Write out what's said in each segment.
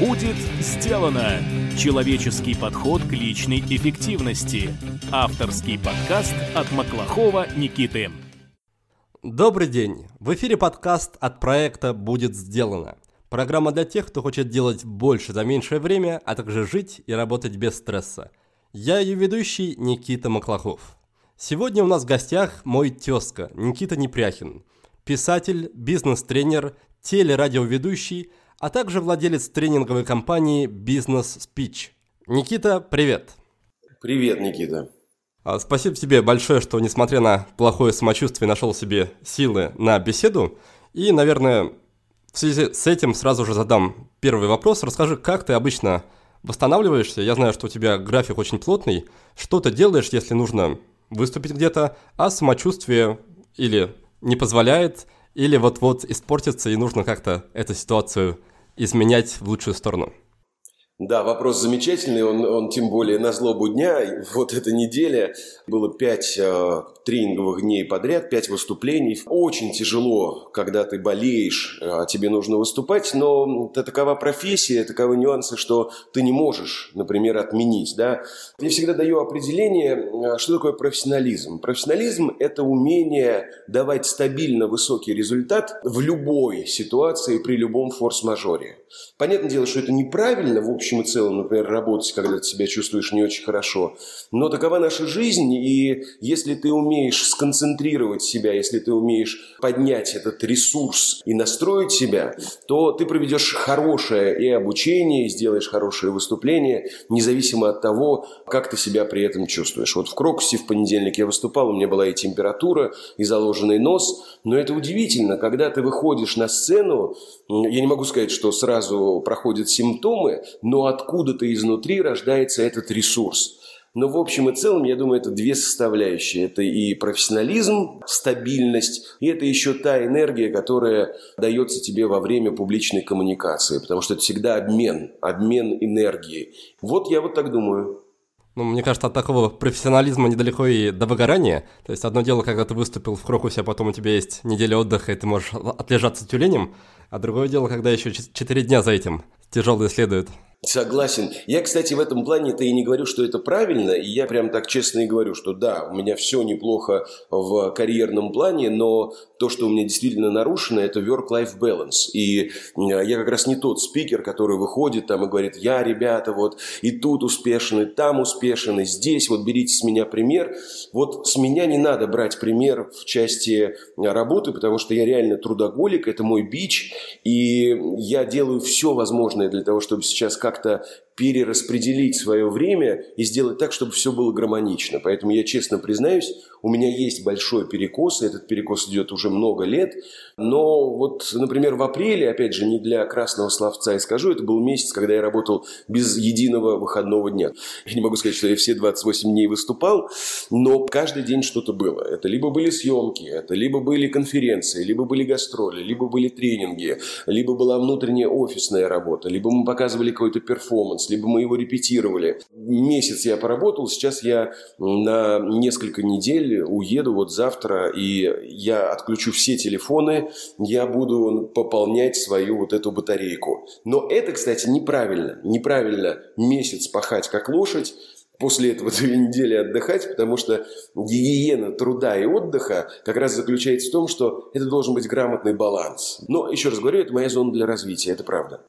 Будет сделано! Человеческий подход к личной эффективности. Авторский подкаст от Маклахова Никиты. Добрый день! В эфире подкаст от проекта «Будет сделано». Программа для тех, кто хочет делать больше за меньшее время, а также жить и работать без стресса. Я ее ведущий Никита Маклахов. Сегодня у нас в гостях мой тезка Никита Непряхин. Писатель, бизнес-тренер, телерадиоведущий – а также владелец тренинговой компании Business Speech. Никита, привет! Привет, Никита! А, спасибо тебе большое, что, несмотря на плохое самочувствие, нашел себе силы на беседу. И, наверное, в связи с этим сразу же задам первый вопрос. Расскажи, как ты обычно восстанавливаешься? Я знаю, что у тебя график очень плотный. Что ты делаешь, если нужно выступить где-то, а самочувствие или не позволяет, или вот-вот испортится, и нужно как-то эту ситуацию изменять в лучшую сторону? Да, вопрос замечательный, он, он тем более на злобу дня. Вот эта неделя было пять э, тренинговых дней подряд, пять выступлений. Очень тяжело, когда ты болеешь, а тебе нужно выступать, но это такова профессия, таковы нюансы, что ты не можешь, например, отменить. Да? Я всегда даю определение, а, что такое профессионализм. Профессионализм – это умение давать стабильно высокий результат в любой ситуации при любом форс-мажоре. Понятное дело, что это неправильно в общем и целом, например, работать, когда ты себя чувствуешь не очень хорошо, но такова наша жизнь, и если ты умеешь сконцентрировать себя, если ты умеешь поднять этот ресурс и настроить себя, то ты проведешь хорошее и обучение, и сделаешь хорошее выступление, независимо от того, как ты себя при этом чувствуешь. Вот в Крокусе в понедельник я выступал, у меня была и температура, и заложенный нос, но это удивительно, когда ты выходишь на сцену, я не могу сказать, что сразу проходят симптомы, но откуда-то изнутри рождается этот ресурс. Но в общем и целом, я думаю, это две составляющие. Это и профессионализм, стабильность, и это еще та энергия, которая дается тебе во время публичной коммуникации, потому что это всегда обмен, обмен энергией. Вот я вот так думаю. Ну, мне кажется, от такого профессионализма недалеко и до выгорания. То есть одно дело, когда ты выступил в Крокусе, а потом у тебя есть неделя отдыха, и ты можешь отлежаться тюленем, а другое дело, когда еще 4 дня за этим тяжелые следует. Согласен. Я, кстати, в этом плане-то и не говорю, что это правильно, и я прям так честно и говорю, что да, у меня все неплохо в карьерном плане, но то, что у меня действительно нарушено, это work-life balance. И я как раз не тот спикер, который выходит там и говорит, я, ребята, вот и тут успешны, там успешны, здесь вот берите с меня пример. Вот с меня не надо брать пример в части работы, потому что я реально трудоголик, это мой бич, и я делаю все возможное для того, чтобы сейчас как как-то перераспределить свое время и сделать так, чтобы все было гармонично. Поэтому я честно признаюсь, у меня есть большой перекос, и этот перекос идет уже много лет. Но вот, например, в апреле, опять же, не для красного словца и скажу, это был месяц, когда я работал без единого выходного дня. Я не могу сказать, что я все 28 дней выступал, но каждый день что-то было. Это либо были съемки, это либо были конференции, либо были гастроли, либо были тренинги, либо была внутренняя офисная работа, либо мы показывали какой-то перформанс, перформанс, либо мы его репетировали. Месяц я поработал, сейчас я на несколько недель уеду вот завтра, и я отключу все телефоны, я буду пополнять свою вот эту батарейку. Но это, кстати, неправильно. Неправильно месяц пахать как лошадь, после этого две недели отдыхать, потому что гигиена труда и отдыха как раз заключается в том, что это должен быть грамотный баланс. Но, еще раз говорю, это моя зона для развития, это правда.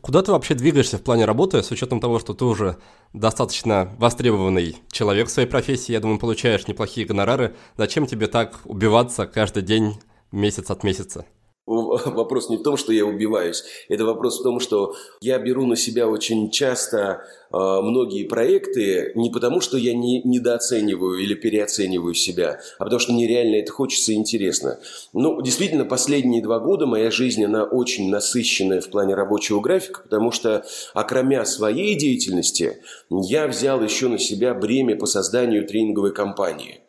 Куда ты вообще двигаешься в плане работы, с учетом того, что ты уже достаточно востребованный человек в своей профессии, я думаю, получаешь неплохие гонорары. Зачем тебе так убиваться каждый день, месяц от месяца? Вопрос не в том, что я убиваюсь. Это вопрос в том, что я беру на себя очень часто э, многие проекты не потому, что я не, недооцениваю или переоцениваю себя, а потому что мне реально это хочется и интересно. Ну, действительно, последние два года моя жизнь, она очень насыщенная в плане рабочего графика, потому что, окромя своей деятельности, я взял еще на себя бремя по созданию тренинговой компании.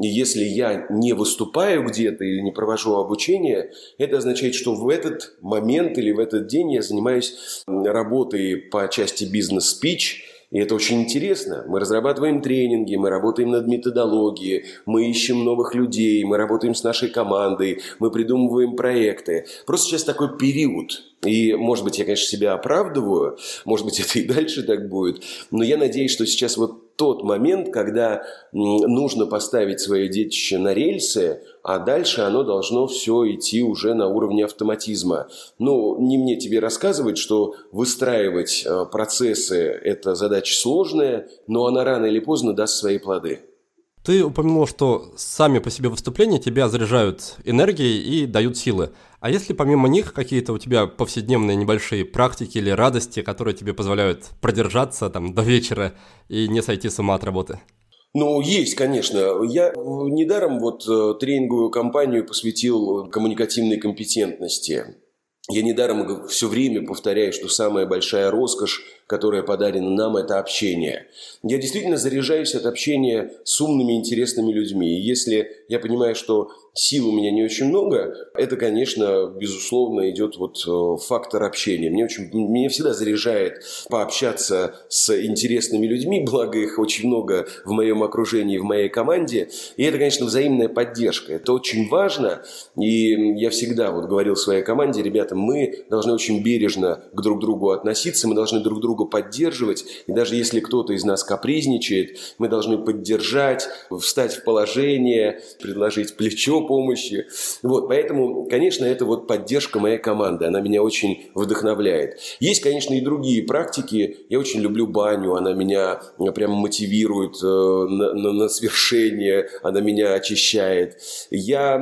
Если я не выступаю где-то или не провожу обучение, это означает, что в этот момент или в этот день я занимаюсь работой по части бизнес-спич, и это очень интересно. Мы разрабатываем тренинги, мы работаем над методологией, мы ищем новых людей, мы работаем с нашей командой, мы придумываем проекты. Просто сейчас такой период, И, может быть, я, конечно, себя оправдываю, может быть, это и дальше так будет, но я надеюсь, что сейчас вот тот момент, когда нужно поставить свое детище на рельсы, а дальше оно должно все идти уже на уровне автоматизма. Ну, не мне тебе рассказывать, что выстраивать э, процессы – это задача сложная, но она рано или поздно даст свои плоды. Ты упомянул, что сами по себе выступления тебя заряжают энергией и дают силы. А если помимо них какие-то у тебя повседневные небольшие практики или радости, которые тебе позволяют продержаться там до вечера и не сойти с ума от работы? Ну, есть, конечно. Я недаром вот э, тренинговую компанию посвятил коммуникативной компетентности. Я недаром все время повторяю, что самая большая роскошь которое подарено нам, это общение. Я действительно заряжаюсь от общения с умными, интересными людьми. И если я понимаю, что сил у меня не очень много, это, конечно, безусловно, идет вот э, фактор общения. Мне очень, меня всегда заряжает пообщаться с интересными людьми, благо их очень много в моем окружении, в моей команде. И это, конечно, взаимная поддержка. Это очень важно. И я всегда вот говорил своей команде, ребята, мы должны очень бережно к друг другу относиться, мы должны друг друга поддерживать. И даже если кто-то из нас капризничает, мы должны поддержать, встать в положение, предложить плечо помощи. Вот, поэтому, конечно, это вот поддержка моей команды. Она меня очень вдохновляет. Есть, конечно, и другие практики. Я очень люблю баню. Она меня прямо мотивирует э, на, на, на свершение. Она меня очищает. Я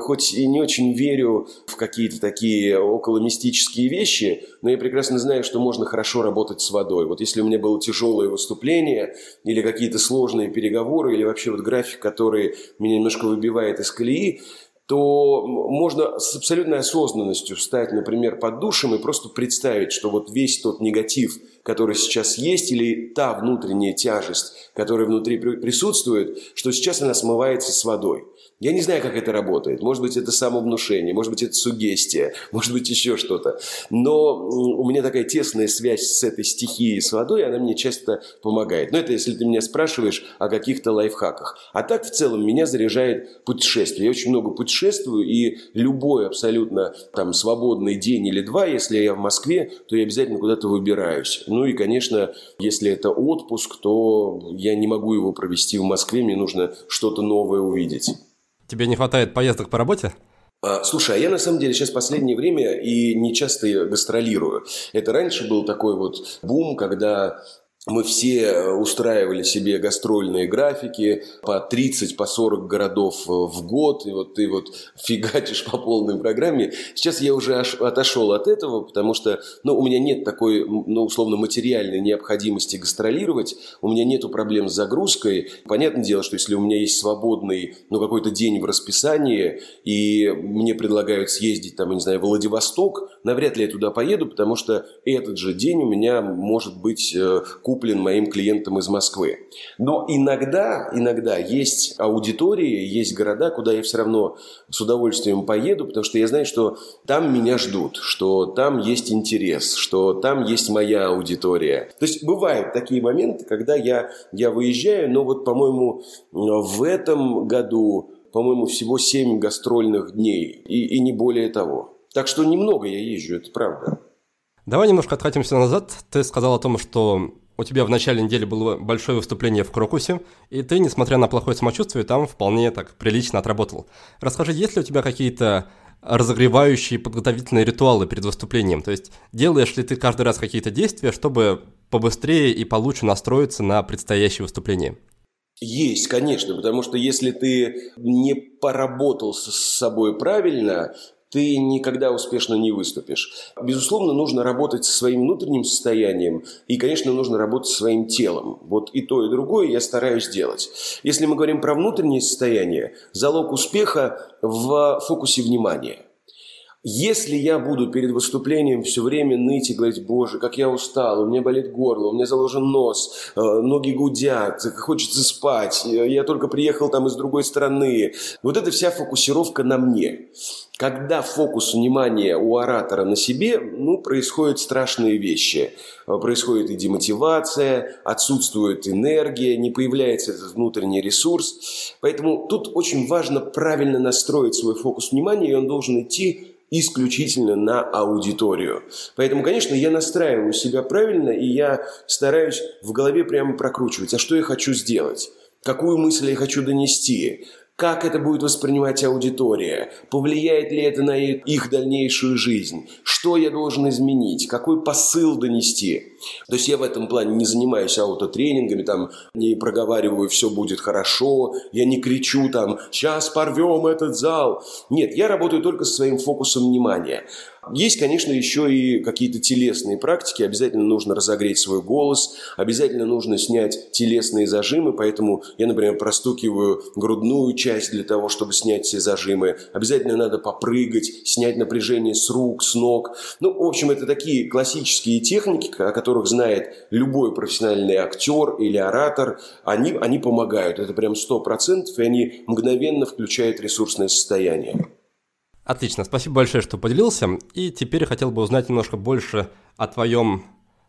хоть и не очень верю в какие-то такие около мистические вещи, но я прекрасно знаю, что можно хорошо работать с водой. Вот если у меня было тяжелое выступление или какие-то сложные переговоры, или вообще вот график, который меня немножко выбивает из колеи, то можно с абсолютной осознанностью встать, например, под душем и просто представить, что вот весь тот негатив, который сейчас есть, или та внутренняя тяжесть, которая внутри присутствует, что сейчас она смывается с водой. Я не знаю, как это работает. Может быть, это самовнушение, может быть, это сугестия, может быть, еще что-то. Но у меня такая тесная связь с этой стихией, с водой, она мне часто помогает. Но это если ты меня спрашиваешь о каких-то лайфхаках. А так, в целом, меня заряжает путешествие. Я очень много путешествую, и любой абсолютно там свободный день или два, если я в Москве, то я обязательно куда-то выбираюсь. Ну и, конечно, если это отпуск, то я не могу его провести в Москве, мне нужно что-то новое увидеть. Тебе не хватает поездок по работе? А, слушай, а я на самом деле сейчас последнее время и не часто гастролирую. Это раньше был такой вот бум, когда мы все э, устраивали себе гастрольные графики по 30, по 40 городов э, в год, и вот ты вот фигачишь по полной программе. Сейчас я уже отошел от этого, потому что ну, у меня нет такой, ну, условно, материальной необходимости гастролировать, у меня нет проблем с загрузкой. Понятное дело, что если у меня есть свободный, ну, какой-то день в расписании, и мне предлагают съездить, там, я не знаю, в Владивосток, навряд ли я туда поеду, потому что этот же день у меня может быть э, куплен моим клиентам из Москвы. Но иногда, иногда есть аудитории, есть города, куда я все равно с удовольствием поеду, потому что я знаю, что там меня ждут, что там есть интерес, что там есть моя аудитория. То есть бывают такие моменты, когда я, я выезжаю, но вот, по-моему, в этом году, по-моему, всего 7 гастрольных дней и, и не более того. Так что немного я езжу, это правда. Давай немножко откатимся назад. Ты сказал о том, что у тебя в начале недели было большое выступление в Крокусе, и ты, несмотря на плохое самочувствие, там вполне так прилично отработал. Расскажи, есть ли у тебя какие-то разогревающие подготовительные ритуалы перед выступлением? То есть делаешь ли ты каждый раз какие-то действия, чтобы побыстрее и получше настроиться на предстоящее выступление? Есть, конечно, потому что если ты не поработал с собой правильно, ты никогда успешно не выступишь. Безусловно, нужно работать со своим внутренним состоянием и, конечно, нужно работать со своим телом. Вот и то, и другое я стараюсь делать. Если мы говорим про внутреннее состояние, залог успеха в фокусе внимания. Если я буду перед выступлением все время ныть и говорить, боже, как я устал, у меня болит горло, у меня заложен нос, э, ноги гудят, хочется спать, я только приехал там из другой страны. Вот это вся фокусировка на мне. Когда фокус внимания у оратора на себе, ну, происходят страшные вещи. Э, происходит и демотивация, отсутствует энергия, не появляется этот внутренний ресурс. Поэтому тут очень важно правильно настроить свой фокус внимания, и он должен идти исключительно на аудиторию. Поэтому, конечно, я настраиваю себя правильно, и я стараюсь в голове прямо прокручивать, а что я хочу сделать, какую мысль я хочу донести, как это будет воспринимать аудитория? Повлияет ли это на их дальнейшую жизнь? Что я должен изменить? Какой посыл донести? То есть я в этом плане не занимаюсь аутотренингами, там, не проговариваю «все будет хорошо», я не кричу там «сейчас порвем этот зал». Нет, я работаю только со своим фокусом внимания. Есть, конечно, еще и какие-то телесные практики. Обязательно нужно разогреть свой голос, обязательно нужно снять телесные зажимы, поэтому я, например, простукиваю грудную часть для того, чтобы снять все зажимы. Обязательно надо попрыгать, снять напряжение с рук, с ног. Ну, в общем, это такие классические техники, о которых знает любой профессиональный актер или оратор. Они, они помогают. Это прям сто процентов, и они мгновенно включают ресурсное состояние. Отлично, спасибо большое, что поделился. И теперь хотел бы узнать немножко больше о твоем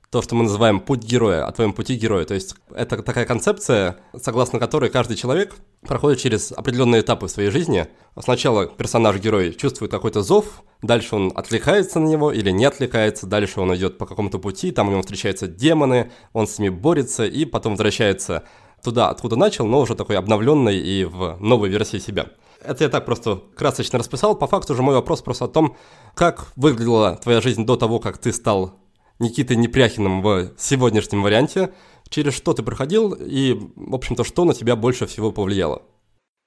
то, что мы называем путь героя, о твоем пути героя. То есть это такая концепция, согласно которой каждый человек проходит через определенные этапы в своей жизни. Сначала персонаж-герой чувствует какой-то зов, дальше он отвлекается на него или не отвлекается, дальше он идет по какому-то пути, там у него встречаются демоны, он с ними борется и потом возвращается туда, откуда начал, но уже такой обновленный и в новой версии себя. Это я так просто красочно расписал. По факту же мой вопрос просто о том, как выглядела твоя жизнь до того, как ты стал Никитой Непряхиным в сегодняшнем варианте, через что ты проходил и, в общем-то, что на тебя больше всего повлияло?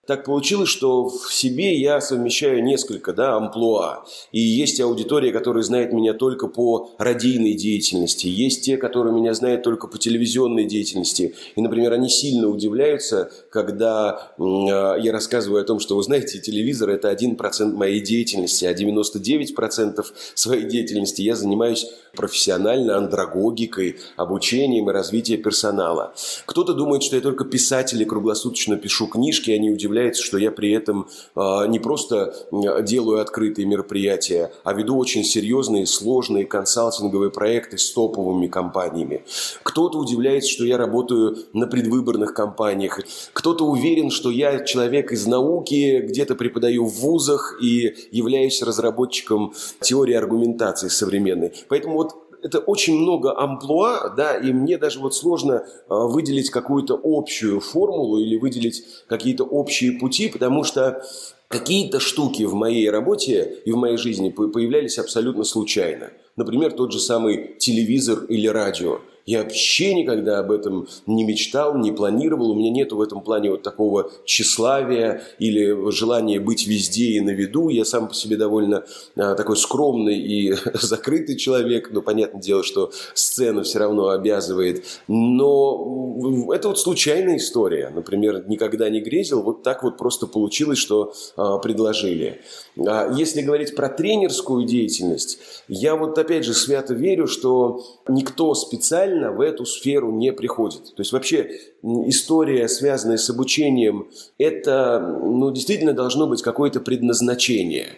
Так получилось, что в себе я совмещаю несколько да, амплуа. И есть аудитория, которая знает меня только по радийной деятельности. Есть те, которые меня знают только по телевизионной деятельности. И, например, они сильно удивляются, когда э, я рассказываю о том, что, вы знаете, телевизор – это 1% моей деятельности, а 99% своей деятельности я занимаюсь профессионально андрогогикой, обучением и развитием персонала. Кто-то думает, что я только писатель и круглосуточно пишу книжки, они удивляются, что я при этом э, не просто делаю открытые мероприятия, а веду очень серьезные, сложные консалтинговые проекты с топовыми компаниями. Кто-то удивляется, что я работаю на предвыборных кампаниях. Кто-то уверен, что я человек из науки, где-то преподаю в вузах и являюсь разработчиком теории аргументации современной. Поэтому это очень много амплуа, да, и мне даже вот сложно а, выделить какую-то общую формулу или выделить какие-то общие пути, потому что какие-то штуки в моей работе и в моей жизни появлялись абсолютно случайно. Например, тот же самый телевизор или радио – я вообще никогда об этом не мечтал, не планировал. У меня нет в этом плане вот такого тщеславия или желания быть везде и на виду. Я сам по себе довольно а, такой скромный и закрытый человек. Но понятное дело, что сцена все равно обязывает. Но это вот случайная история. Например, никогда не грезил. Вот так вот просто получилось, что а, предложили. А если говорить про тренерскую деятельность, я вот опять же свято верю, что никто специально в эту сферу не приходит. То есть вообще история, связанная с обучением, это ну, действительно должно быть какое-то предназначение.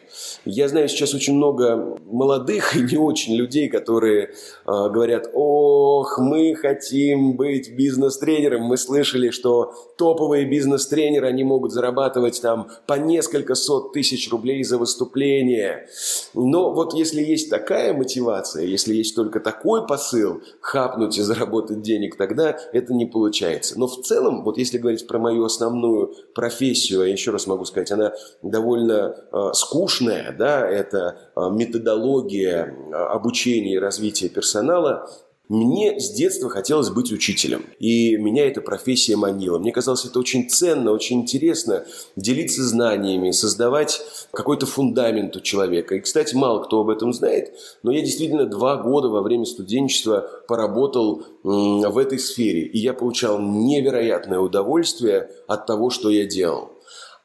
Я знаю сейчас очень много молодых и не очень людей, которые э, говорят, ох, мы хотим быть бизнес-тренером. Мы слышали, что топовые бизнес-тренеры, они могут зарабатывать там по несколько сот тысяч рублей за выступление. Но вот если есть такая мотивация, если есть только такой посыл, хапнуть и заработать денег, тогда это не получается. Но в целом, вот если говорить про мою основную профессию, я еще раз могу сказать, она довольно э, скучная, да, это э, методология э, обучения и развития персонала, мне с детства хотелось быть учителем, и меня эта профессия манила. Мне казалось это очень ценно, очень интересно делиться знаниями, создавать какой-то фундамент у человека. И, кстати, мало кто об этом знает, но я действительно два года во время студенчества поработал в этой сфере, и я получал невероятное удовольствие от того, что я делал.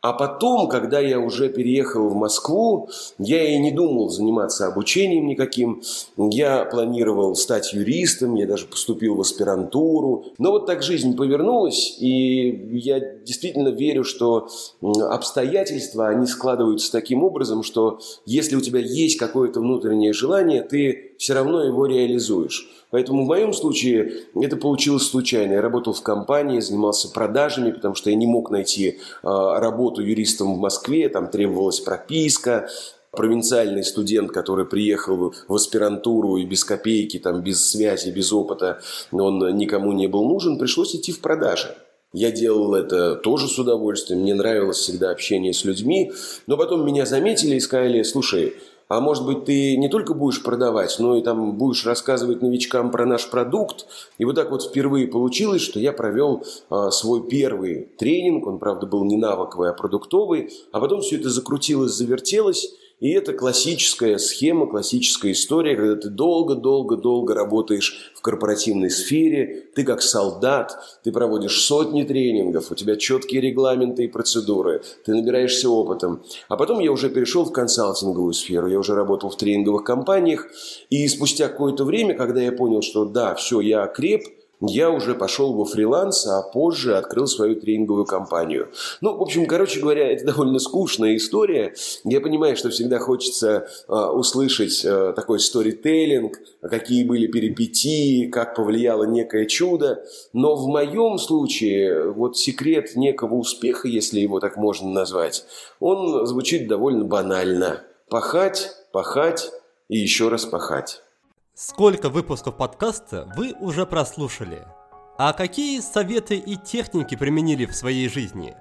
А потом, когда я уже переехал в Москву, я и не думал заниматься обучением никаким. Я планировал стать юристом, я даже поступил в аспирантуру. Но вот так жизнь повернулась, и я действительно верю, что обстоятельства, они складываются таким образом, что если у тебя есть какое-то внутреннее желание, ты все равно его реализуешь. Поэтому в моем случае это получилось случайно. Я работал в компании, занимался продажами, потому что я не мог найти а, работу юристом в Москве, там требовалась прописка. провинциальный студент, который приехал в аспирантуру и без копейки, там, без связи, без опыта, он никому не был нужен, пришлось идти в продажи. Я делал это тоже с удовольствием, мне нравилось всегда общение с людьми, но потом меня заметили и сказали, слушай, а может быть, ты не только будешь продавать, но и там будешь рассказывать новичкам про наш продукт. И вот так вот впервые получилось, что я провел а, свой первый тренинг. Он, правда, был не навыковый, а продуктовый. А потом все это закрутилось, завертелось. И это классическая схема, классическая история, когда ты долго-долго-долго работаешь в корпоративной сфере, ты как солдат, ты проводишь сотни тренингов, у тебя четкие регламенты и процедуры, ты набираешься опытом. А потом я уже перешел в консалтинговую сферу, я уже работал в тренинговых компаниях, и спустя какое-то время, когда я понял, что да, все, я креп – я уже пошел во фриланс, а позже открыл свою тренинговую компанию. Ну, в общем, короче говоря, это довольно скучная история. Я понимаю, что всегда хочется э, услышать э, такой сторителлинг, какие были перипетии, как повлияло некое чудо. Но в моем случае вот секрет некого успеха, если его так можно назвать, он звучит довольно банально. Пахать, пахать и еще раз пахать. Сколько выпусков подкаста вы уже прослушали? А какие советы и техники применили в своей жизни?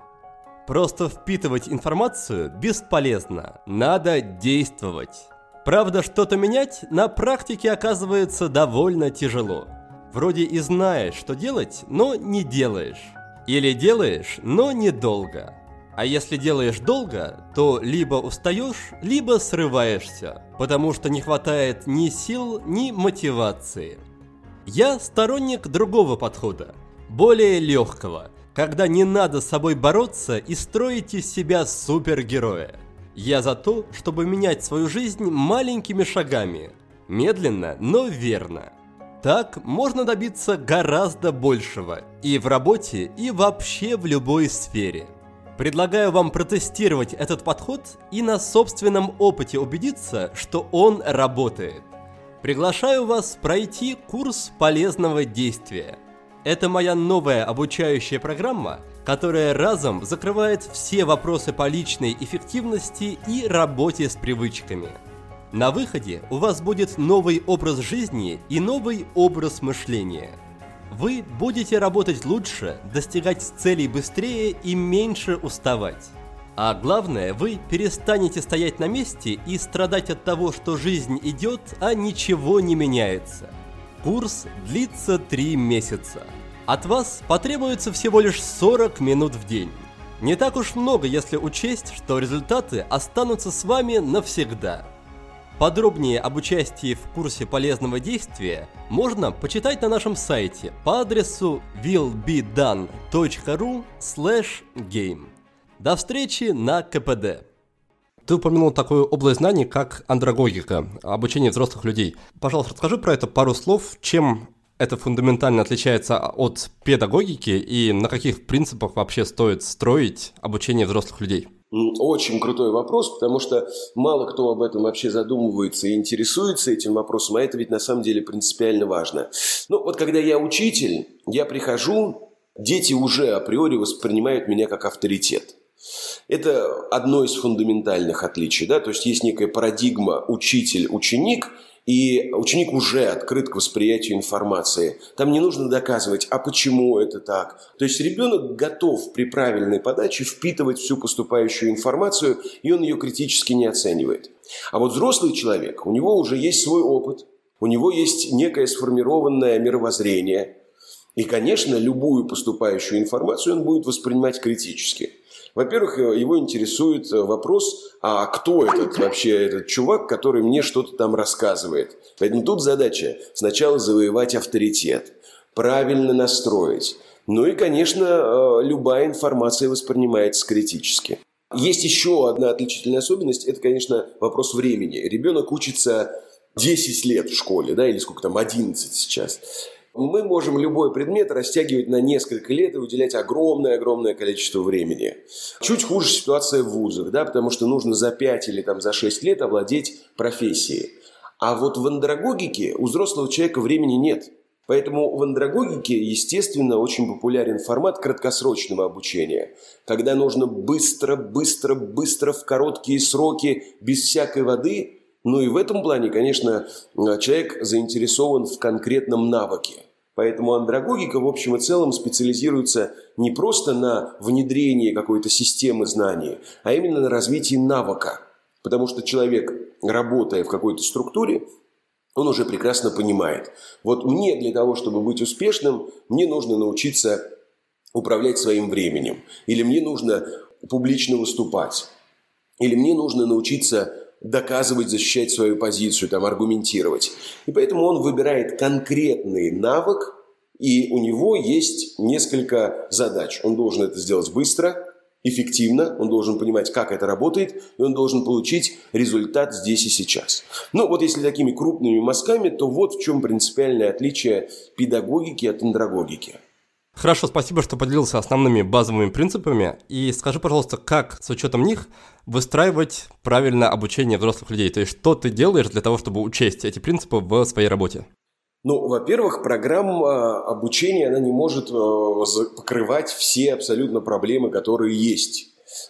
Просто впитывать информацию бесполезно, надо действовать. Правда, что-то менять на практике оказывается довольно тяжело. Вроде и знаешь, что делать, но не делаешь. Или делаешь, но недолго. А если делаешь долго, то либо устаешь, либо срываешься, потому что не хватает ни сил, ни мотивации. Я сторонник другого подхода, более легкого, когда не надо с собой бороться и строить из себя супергероя. Я за то, чтобы менять свою жизнь маленькими шагами, медленно, но верно. Так можно добиться гораздо большего и в работе, и вообще в любой сфере – Предлагаю вам протестировать этот подход и на собственном опыте убедиться, что он работает. Приглашаю вас пройти курс полезного действия. Это моя новая обучающая программа, которая разом закрывает все вопросы по личной эффективности и работе с привычками. На выходе у вас будет новый образ жизни и новый образ мышления – вы будете работать лучше, достигать целей быстрее и меньше уставать. А главное, вы перестанете стоять на месте и страдать от того, что жизнь идет, а ничего не меняется. Курс длится 3 месяца. От вас потребуется всего лишь 40 минут в день. Не так уж много, если учесть, что результаты останутся с вами навсегда. Подробнее об участии в курсе полезного действия можно почитать на нашем сайте по адресу willbedone.ru game. До встречи на КПД. Ты упомянул такую область знаний, как андрогогика, обучение взрослых людей. Пожалуйста, расскажи про это пару слов, чем это фундаментально отличается от педагогики и на каких принципах вообще стоит строить обучение взрослых людей? Очень крутой вопрос, потому что мало кто об этом вообще задумывается и интересуется этим вопросом, а это ведь на самом деле принципиально важно. Ну вот когда я учитель, я прихожу, дети уже априори воспринимают меня как авторитет. Это одно из фундаментальных отличий, да, то есть есть некая парадигма учитель-ученик – и ученик уже открыт к восприятию информации. Там не нужно доказывать, а почему это так. То есть ребенок готов при правильной подаче впитывать всю поступающую информацию, и он ее критически не оценивает. А вот взрослый человек, у него уже есть свой опыт, у него есть некое сформированное мировоззрение. И, конечно, любую поступающую информацию он будет воспринимать критически. Во-первых, э, его интересует э, вопрос, а кто этот вообще, этот чувак, который мне что-то там рассказывает. Поэтому тут задача сначала завоевать авторитет, правильно настроить. Ну и, конечно, э, любая информация воспринимается критически. Есть еще одна отличительная особенность, это, конечно, вопрос времени. Ребенок учится 10 лет в школе, да, или сколько там, 11 сейчас мы можем любой предмет растягивать на несколько лет и уделять огромное-огромное количество времени. Чуть хуже ситуация в вузах, да, потому что нужно за 5 или там, за 6 лет овладеть профессией. А вот в андрогогике у взрослого человека времени нет. Поэтому в андрогогике, естественно, очень популярен формат краткосрочного обучения, когда нужно быстро, быстро, быстро, в короткие сроки, без всякой воды. Ну и в этом плане, конечно, человек заинтересован в конкретном навыке. Поэтому андрогогика в общем и целом специализируется не просто на внедрении какой-то системы знаний, а именно на развитии навыка. Потому что человек, работая в какой-то структуре, он уже прекрасно понимает. Вот мне для того, чтобы быть успешным, мне нужно научиться управлять своим временем. Или мне нужно публично выступать. Или мне нужно научиться доказывать, защищать свою позицию, там, аргументировать. И поэтому он выбирает конкретный навык, и у него есть несколько задач. Он должен это сделать быстро, эффективно, он должен понимать, как это работает, и он должен получить результат здесь и сейчас. Ну, вот если такими крупными мазками, то вот в чем принципиальное отличие педагогики от андрогогики. Хорошо, спасибо, что поделился основными базовыми принципами. И скажи, пожалуйста, как с учетом них выстраивать правильное обучение взрослых людей? То есть, что ты делаешь для того, чтобы учесть эти принципы в своей работе? Ну, во-первых, программа обучения, она не может э, покрывать все абсолютно проблемы, которые есть.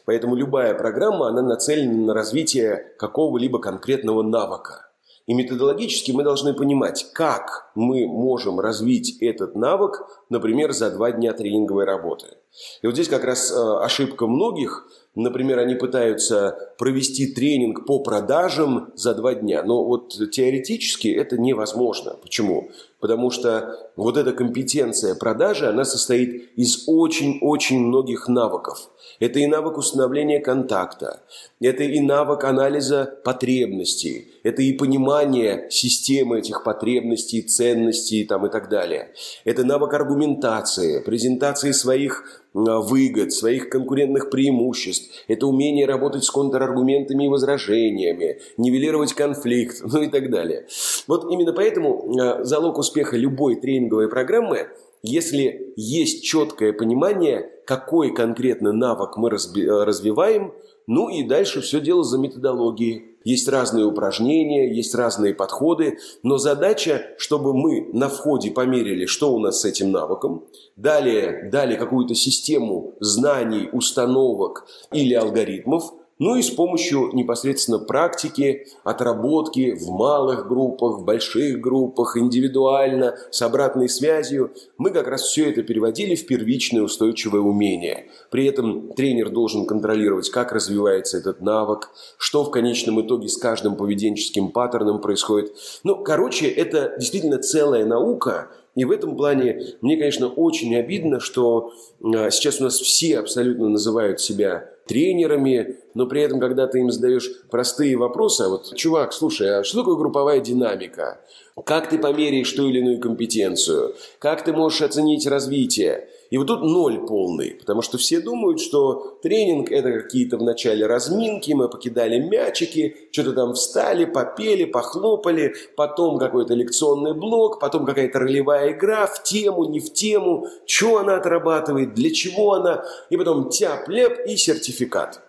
Поэтому любая программа, она нацелена на развитие какого-либо конкретного навыка. И методологически мы должны понимать, как мы можем развить этот навык, например, за два дня тренинговой работы. И вот здесь как раз э, ошибка многих – Например, они пытаются провести тренинг по продажам за два дня. Но вот теоретически это невозможно. Почему? Потому что вот эта компетенция продажи, она состоит из очень-очень многих навыков. Это и навык установления контакта, это и навык анализа потребностей, это и понимание системы этих потребностей, ценностей там, и так далее. Это навык аргументации, презентации своих а, выгод, своих конкурентных преимуществ. Это умение работать с контраргументами и возражениями, нивелировать конфликт, ну и так далее. Вот именно поэтому а, залог успеха любой тренинговой программы, если есть четкое понимание, какой конкретно навык мы развиваем, ну и дальше все дело за методологией. Есть разные упражнения, есть разные подходы, но задача, чтобы мы на входе померили, что у нас с этим навыком, далее дали какую-то систему знаний, установок или алгоритмов, ну и с помощью непосредственно практики, отработки в малых группах, в больших группах, индивидуально, с обратной связью, мы как раз все это переводили в первичное устойчивое умение. При этом тренер должен контролировать, как развивается этот навык, что в конечном итоге с каждым поведенческим паттерном происходит. Ну, короче, это действительно целая наука, и в этом плане мне, конечно, очень обидно, что а, сейчас у нас все абсолютно называют себя тренерами, но при этом, когда ты им задаешь простые вопросы, а вот, чувак, слушай, а что такое групповая динамика? Как ты померяешь ту или иную компетенцию? Как ты можешь оценить развитие? И вот тут ноль полный, потому что все думают, что тренинг – это какие-то в начале разминки, мы покидали мячики, что-то там встали, попели, похлопали, потом какой-то лекционный блок, потом какая-то ролевая игра в тему, не в тему, что она отрабатывает, для чего она, и потом тяп-леп и сертификат.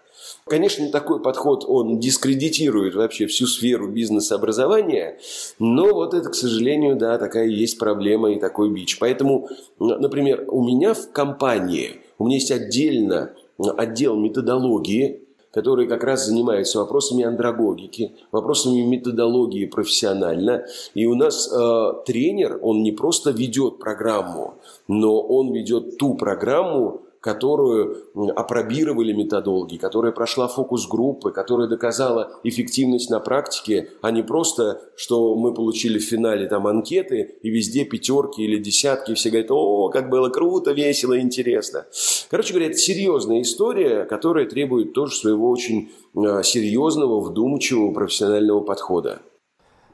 Конечно, такой подход, он дискредитирует вообще всю сферу бизнес-образования, но вот это, к сожалению, да, такая есть проблема и такой бич. Поэтому, например, у меня в компании, у меня есть отдельно отдел методологии, который как раз занимается вопросами андрогогики, вопросами методологии профессионально. И у нас э, тренер, он не просто ведет программу, но он ведет ту программу, которую опробировали методологи, которая прошла фокус-группы, которая доказала эффективность на практике, а не просто, что мы получили в финале там анкеты, и везде пятерки или десятки, и все говорят, о, как было круто, весело, интересно. Короче говоря, это серьезная история, которая требует тоже своего очень а, серьезного, вдумчивого, профессионального подхода.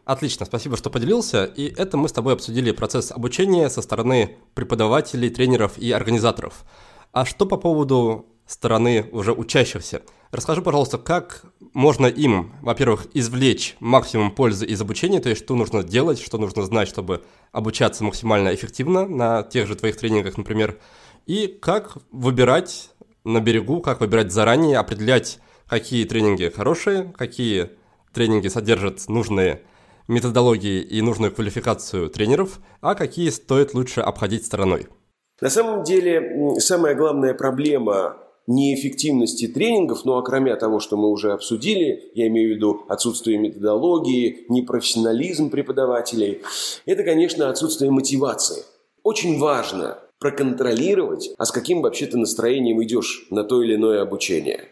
Отлично, спасибо, что поделился. И это мы с тобой обсудили процесс обучения со стороны преподавателей, тренеров и организаторов. А что по поводу стороны уже учащихся? Расскажи, пожалуйста, как можно им, во-первых, извлечь максимум пользы из обучения, то есть что нужно делать, что нужно знать, чтобы обучаться максимально эффективно на тех же твоих тренингах, например, и как выбирать на берегу, как выбирать заранее, определять, какие тренинги хорошие, какие тренинги содержат нужные методологии и нужную квалификацию тренеров, а какие стоит лучше обходить стороной? На самом деле, самая главная проблема неэффективности тренингов, ну а кроме того, что мы уже обсудили, я имею в виду отсутствие методологии, непрофессионализм преподавателей, это, конечно, отсутствие мотивации. Очень важно проконтролировать, а с каким вообще ты настроением идешь на то или иное обучение.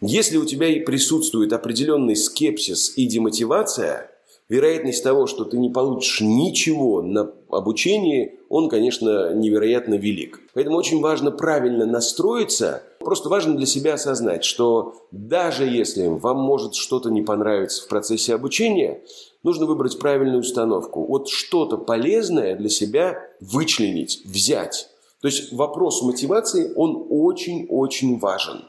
Если у тебя и присутствует определенный скепсис и демотивация, вероятность того, что ты не получишь ничего на обучении, он, конечно, невероятно велик. Поэтому очень важно правильно настроиться. Просто важно для себя осознать, что даже если вам может что-то не понравиться в процессе обучения, нужно выбрать правильную установку. Вот что-то полезное для себя вычленить, взять. То есть вопрос мотивации, он очень-очень важен.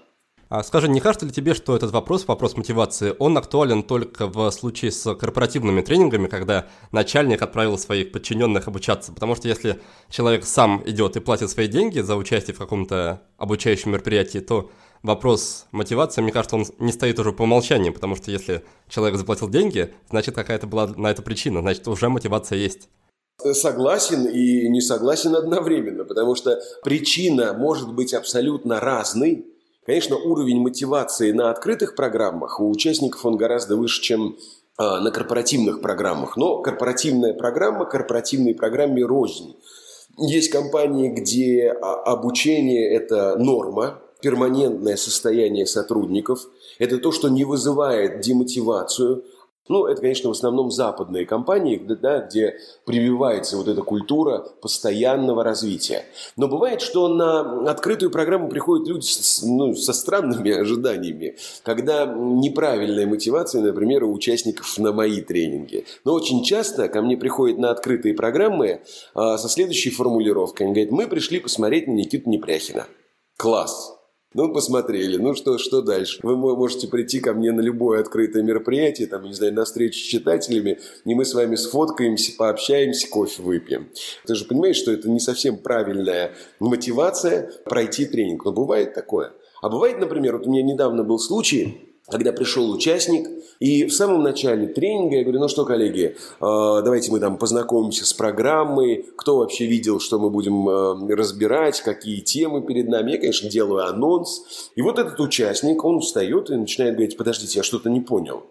А скажи, не кажется ли тебе, что этот вопрос, вопрос мотивации, он актуален только в случае с корпоративными тренингами, когда начальник отправил своих подчиненных обучаться? Потому что если человек сам идет и платит свои деньги за участие в каком-то обучающем мероприятии, то вопрос мотивации, мне кажется, он не стоит уже по умолчанию, потому что если человек заплатил деньги, значит какая-то была на это причина, значит уже мотивация есть. Согласен и не согласен одновременно, потому что причина может быть абсолютно разной, Конечно, уровень мотивации на открытых программах у участников он гораздо выше, чем а, на корпоративных программах. Но корпоративная программа корпоративной программе рознь. Есть компании, где а, обучение – это норма, перманентное состояние сотрудников. Это то, что не вызывает демотивацию, ну, это, конечно, в основном западные компании, да, где прививается вот эта культура постоянного развития. Но бывает, что на открытую программу приходят люди с, ну, со странными ожиданиями, когда неправильная мотивация, например, у участников на мои тренинги. Но очень часто ко мне приходят на открытые программы а, со следующей формулировкой. Они говорят, мы пришли посмотреть на Никиту Непряхина. Класс! Ну, посмотрели. Ну, что, что дальше? Вы можете прийти ко мне на любое открытое мероприятие, там, не знаю, на встречу с читателями, и мы с вами сфоткаемся, пообщаемся, кофе выпьем. Ты же понимаешь, что это не совсем правильная мотивация пройти тренинг. Но бывает такое. А бывает, например, вот у меня недавно был случай, когда пришел участник, и в самом начале тренинга я говорю, ну что, коллеги, а, давайте мы там познакомимся с программой, кто вообще видел, что мы будем а, разбирать, какие темы перед нами. Я, конечно, делаю анонс. И вот этот участник, он встает и начинает говорить, подождите, я что-то не понял.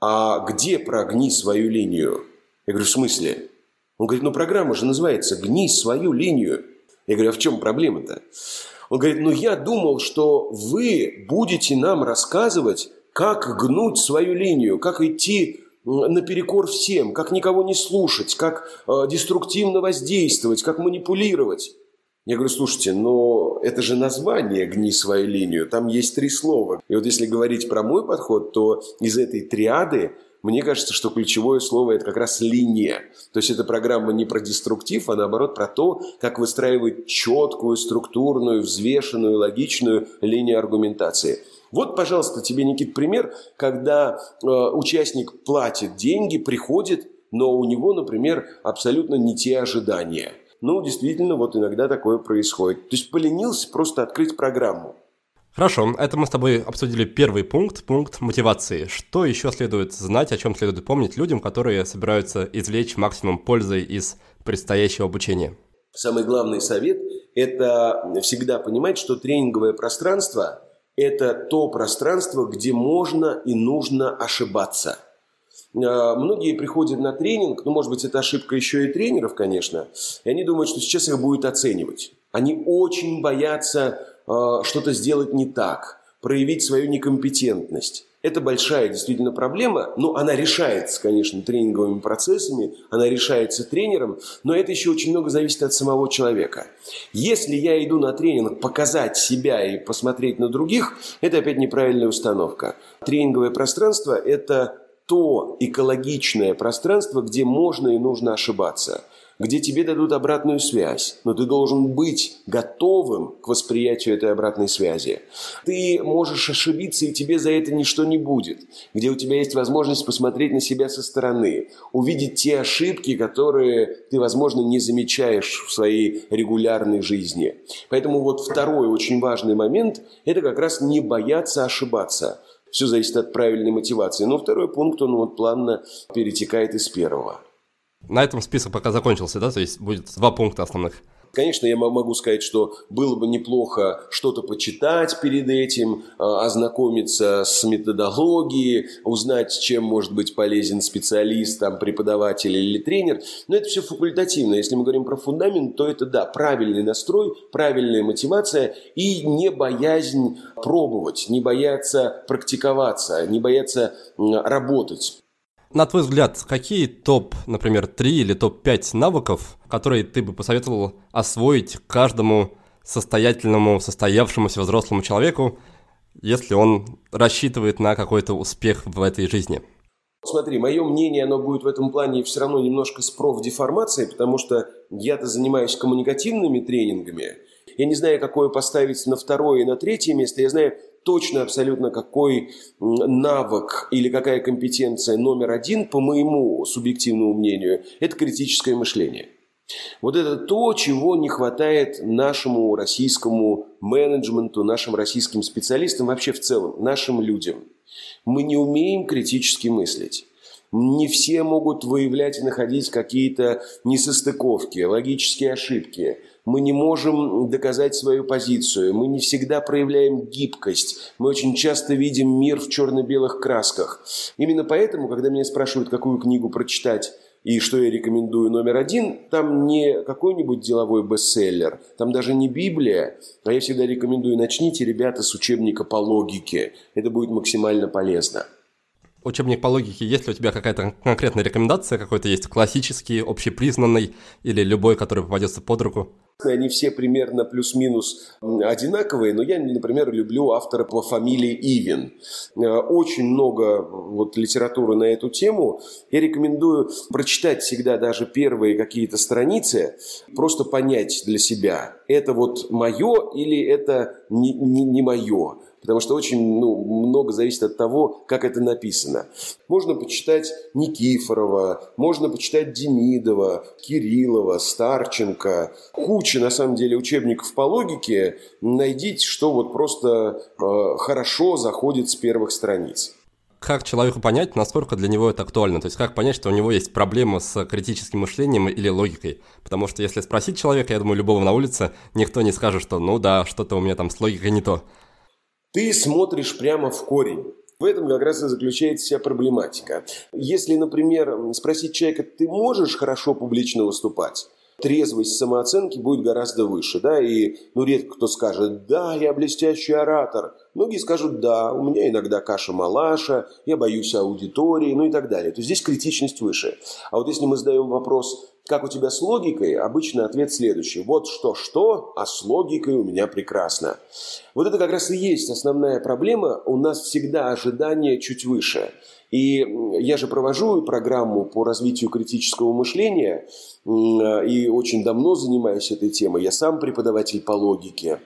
А где прогни свою линию? Я говорю, в смысле? Он говорит, ну программа же называется «Гни свою линию». Я говорю, а в чем проблема-то? Он говорит, ну я думал, что вы будете нам рассказывать, как гнуть свою линию, как идти наперекор всем, как никого не слушать, как э, деструктивно воздействовать, как манипулировать. Я говорю, слушайте, но это же название «Гни свою линию», там есть три слова. И вот если говорить про мой подход, то из этой триады мне кажется, что ключевое слово – это как раз линия. То есть эта программа не про деструктив, а наоборот про то, как выстраивать четкую, структурную, взвешенную, логичную линию аргументации. Вот, пожалуйста, тебе, Никит, пример, когда э, участник платит деньги, приходит, но у него, например, абсолютно не те ожидания. Ну, действительно, вот иногда такое происходит. То есть поленился просто открыть программу. Хорошо, это мы с тобой обсудили первый пункт, пункт мотивации. Что еще следует знать, о чем следует помнить людям, которые собираются извлечь максимум пользы из предстоящего обучения? Самый главный совет – это всегда понимать, что тренинговое пространство это то пространство, где можно и нужно ошибаться. А, многие приходят на тренинг, ну, может быть, это ошибка еще и тренеров, конечно, и они думают, что сейчас их будет оценивать. Они очень боятся э, что-то сделать не так, проявить свою некомпетентность. Это большая действительно проблема, но она решается, конечно, тренинговыми процессами, она решается тренером, но это еще очень много зависит от самого человека. Если я иду на тренинг показать себя и посмотреть на других, это опять неправильная установка. Тренинговое пространство – это то экологичное пространство, где можно и нужно ошибаться – где тебе дадут обратную связь, но ты должен быть готовым к восприятию этой обратной связи. Ты можешь ошибиться, и тебе за это ничто не будет, где у тебя есть возможность посмотреть на себя со стороны, увидеть те ошибки, которые ты, возможно, не замечаешь в своей регулярной жизни. Поэтому вот второй очень важный момент – это как раз не бояться ошибаться – Все зависит от правильной мотивации. Но второй пункт, он вот плавно перетекает из первого. На этом список пока закончился, да? То есть будет два пункта основных. Конечно, я могу сказать, что было бы неплохо что-то почитать перед этим, а, ознакомиться с методологией, узнать, чем может быть полезен специалист, там, преподаватель или тренер. Но это все факультативно. Если мы говорим про фундамент, то это, да, правильный настрой, правильная мотивация и не боязнь пробовать, не бояться практиковаться, не бояться работать. На твой взгляд, какие топ, например, 3 или топ-5 навыков, которые ты бы посоветовал освоить каждому состоятельному, состоявшемуся взрослому человеку, если он рассчитывает на какой-то успех в этой жизни? Смотри, мое мнение, оно будет в этом плане все равно немножко с профдеформацией, потому что я-то занимаюсь коммуникативными тренингами. Я не знаю, какое поставить на второе и на третье место. Я знаю, точно абсолютно, какой навык или какая компетенция номер один, по моему субъективному мнению, это критическое мышление. Вот это то, чего не хватает нашему российскому менеджменту, нашим российским специалистам, вообще в целом, нашим людям. Мы не умеем критически мыслить. Не все могут выявлять и находить какие-то несостыковки, логические ошибки мы не можем доказать свою позицию, мы не всегда проявляем гибкость, мы очень часто видим мир в черно-белых красках. Именно поэтому, когда меня спрашивают, какую книгу прочитать, и что я рекомендую номер один, там не какой-нибудь деловой бестселлер, там даже не Библия, а я всегда рекомендую, начните, ребята, с учебника по логике. Это будет максимально полезно учебник по логике, есть ли у тебя какая-то конкретная рекомендация, какой-то есть классический, общепризнанный или любой, который попадется под руку? Они все примерно плюс-минус одинаковые, но я, например, люблю автора по фамилии Ивин. Э, очень много вот литературы на эту тему. Я рекомендую прочитать всегда даже первые какие-то страницы, просто понять для себя, это вот мое или это не, не, не мое потому что очень ну, много зависит от того, как это написано. Можно почитать Никифорова, можно почитать Демидова, Кириллова, Старченко. Куча, на самом деле, учебников по логике. Найдите, что вот просто э, хорошо заходит с первых страниц как человеку понять, насколько для него это актуально? То есть как понять, что у него есть проблема с критическим мышлением или логикой? Потому что если спросить человека, я думаю, любого на улице, никто не скажет, что ну да, что-то у меня там с логикой не то. Ты смотришь прямо в корень. В этом как раз и заключается вся проблематика. Если, например, спросить человека, ты можешь хорошо публично выступать? трезвость самооценки будет гораздо выше, да, и, ну, редко кто скажет, да, я блестящий оратор. Многие скажут, да, у меня иногда каша-малаша, я боюсь аудитории, ну и так далее. То есть здесь критичность выше. А вот если мы задаем вопрос, как у тебя с логикой, обычно ответ следующий. Вот что-что, а с логикой у меня прекрасно. Вот это как раз и есть основная проблема. У нас всегда ожидание чуть выше. И я же провожу программу по развитию критического мышления и очень давно занимаюсь этой темой. Я сам преподаватель по логике.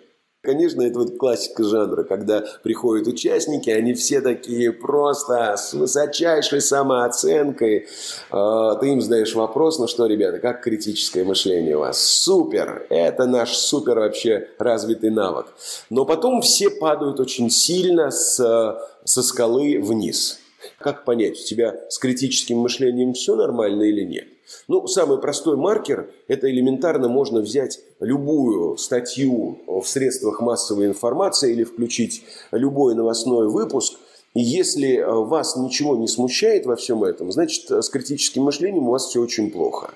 Конечно, это вот классика жанра, когда приходят участники, они все такие просто с высочайшей самооценкой. А, ты им задаешь вопрос, ну что, ребята, как критическое мышление у вас? Супер! Это наш супер вообще развитый навык. Но потом все падают очень сильно с, со скалы вниз. Как понять, у тебя с критическим мышлением все нормально или нет? Ну, самый простой маркер – это элементарно можно взять любую статью в средствах массовой информации или включить любой новостной выпуск, и если э, вас ничего не смущает во всем этом, значит, с критическим мышлением у вас все очень плохо.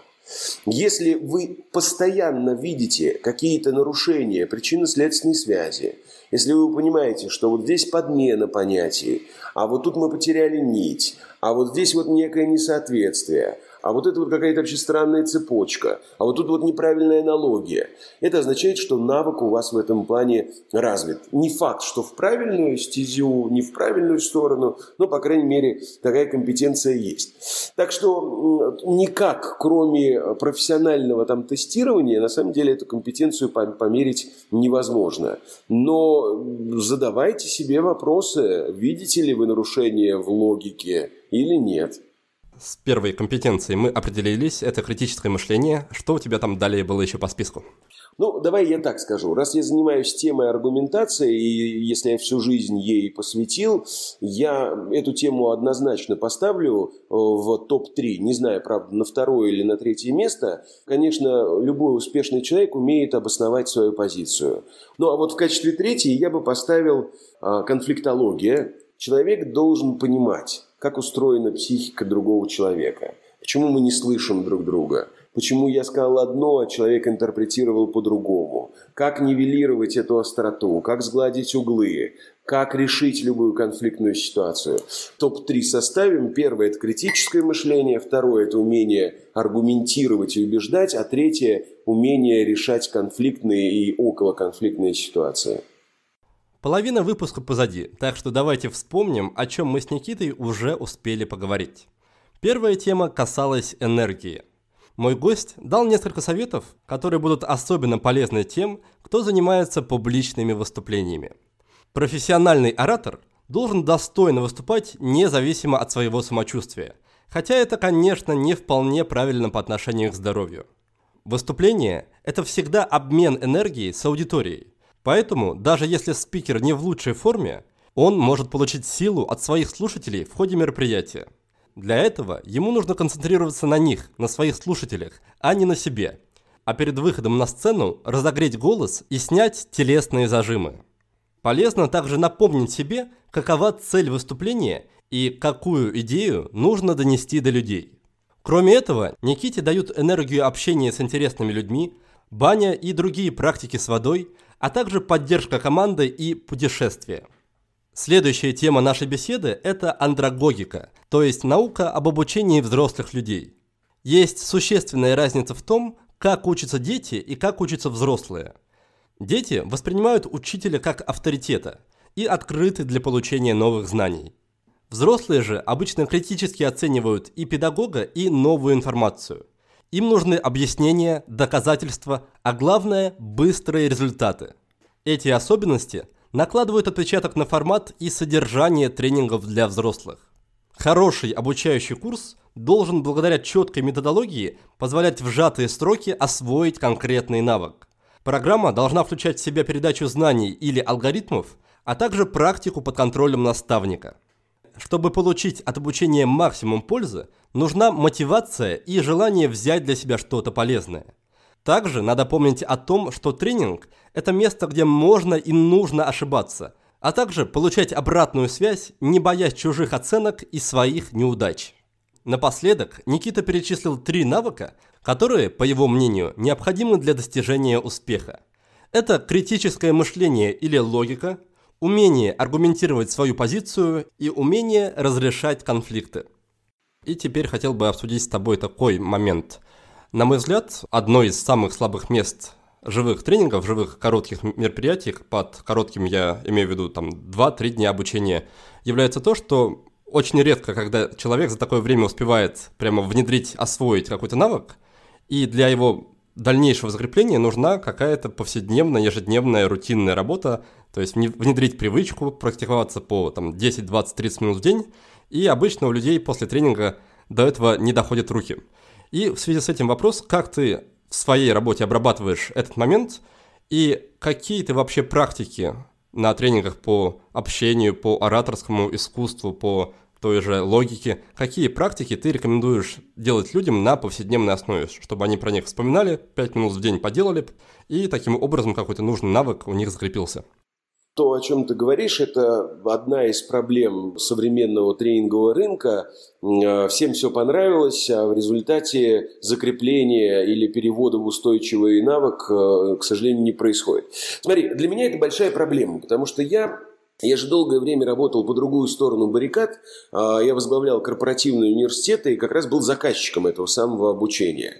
Если вы постоянно видите какие-то нарушения причинно-следственной связи, если вы понимаете, что вот здесь подмена понятий, а вот тут мы потеряли нить, а вот здесь вот некое несоответствие, а вот это вот какая-то вообще странная цепочка, а вот тут вот неправильная аналогия. Это означает, что навык у вас в этом плане развит. Не факт, что в правильную стезю, не в правильную сторону, но, по крайней мере, такая компетенция есть. Так что никак, кроме профессионального там тестирования, на самом деле эту компетенцию померить невозможно. Но задавайте себе вопросы, видите ли вы нарушение в логике или нет с первой компетенцией мы определились, это критическое мышление. Что у тебя там далее было еще по списку? Ну, давай я так скажу. Раз я занимаюсь темой аргументации, и если я всю жизнь ей посвятил, я эту тему однозначно поставлю э, в топ-3. Не знаю, правда, на второе или на третье место. Конечно, любой успешный человек умеет обосновать свою позицию. Ну, а вот в качестве третьей я бы поставил а, конфликтология. Человек должен понимать, как устроена психика другого человека. Почему мы не слышим друг друга – Почему я сказал одно, а человек интерпретировал по-другому? Как нивелировать эту остроту? Как сгладить углы? Как решить любую конфликтную ситуацию? Топ-3 составим. Первое – это критическое мышление. Второе – это умение аргументировать и убеждать. А третье – умение решать конфликтные и околоконфликтные ситуации. Половина выпуска позади, так что давайте вспомним, о чем мы с Никитой уже успели поговорить. Первая тема касалась энергии. Мой гость дал несколько советов, которые будут особенно полезны тем, кто занимается публичными выступлениями. Профессиональный оратор должен достойно выступать независимо от своего самочувствия, хотя это, конечно, не вполне правильно по отношению к здоровью. Выступление – это всегда обмен энергией с аудиторией, поэтому даже если спикер не в лучшей форме, он может получить силу от своих слушателей в ходе мероприятия. Для этого ему нужно концентрироваться на них, на своих слушателях, а не на себе. А перед выходом на сцену разогреть голос и снять телесные зажимы. Полезно также напомнить себе, какова цель выступления и какую идею нужно донести до людей. Кроме этого, Никите дают энергию общения с интересными людьми, баня и другие практики с водой, а также поддержка команды и путешествия. Следующая тема нашей беседы – это андрогогика, то есть наука об обучении взрослых людей. Есть существенная разница в том, как учатся дети и как учатся взрослые. Дети воспринимают учителя как авторитета и открыты для получения новых знаний. Взрослые же обычно критически оценивают и педагога, и новую информацию. Им нужны объяснения, доказательства, а главное – быстрые результаты. Эти особенности – накладывают отпечаток на формат и содержание тренингов для взрослых. Хороший обучающий курс должен благодаря четкой методологии позволять в сжатые сроки освоить конкретный навык. Программа должна включать в себя передачу знаний или алгоритмов, а также практику под контролем наставника. Чтобы получить от обучения максимум пользы, нужна мотивация и желание взять для себя что-то полезное. Также надо помнить о том, что тренинг – это место, где можно и нужно ошибаться, а также получать обратную связь, не боясь чужих оценок и своих неудач. Напоследок Никита перечислил три навыка, которые, по его мнению, необходимы для достижения успеха. Это критическое мышление или логика, умение аргументировать свою позицию и умение разрешать конфликты. И теперь хотел бы обсудить с тобой такой момент – на мой взгляд, одно из самых слабых мест живых тренингов, живых коротких мероприятий, под коротким я имею в виду там 2-3 дня обучения, является то, что очень редко, когда человек за такое время успевает прямо внедрить, освоить какой-то навык, и для его дальнейшего закрепления нужна какая-то повседневная, ежедневная, рутинная работа, то есть внедрить привычку, практиковаться по там, 10, 20, 30 минут в день, и обычно у людей после тренинга до этого не доходят руки – и в связи с этим вопрос, как ты в своей работе обрабатываешь этот момент и какие ты вообще практики на тренингах по общению, по ораторскому искусству, по той же логике, какие практики ты рекомендуешь делать людям на повседневной основе, чтобы они про них вспоминали, 5 минут в день поделали, и таким образом какой-то нужный навык у них закрепился? То, о чем ты говоришь, это одна из проблем современного тренингового рынка. А, всем все понравилось, а в результате закрепления или перевода в устойчивый навык, а, к сожалению, не происходит. Смотри, для меня это большая проблема, потому что я я же долгое время работал по другую сторону баррикад. А, я возглавлял корпоративные университеты и как раз был заказчиком этого самого обучения.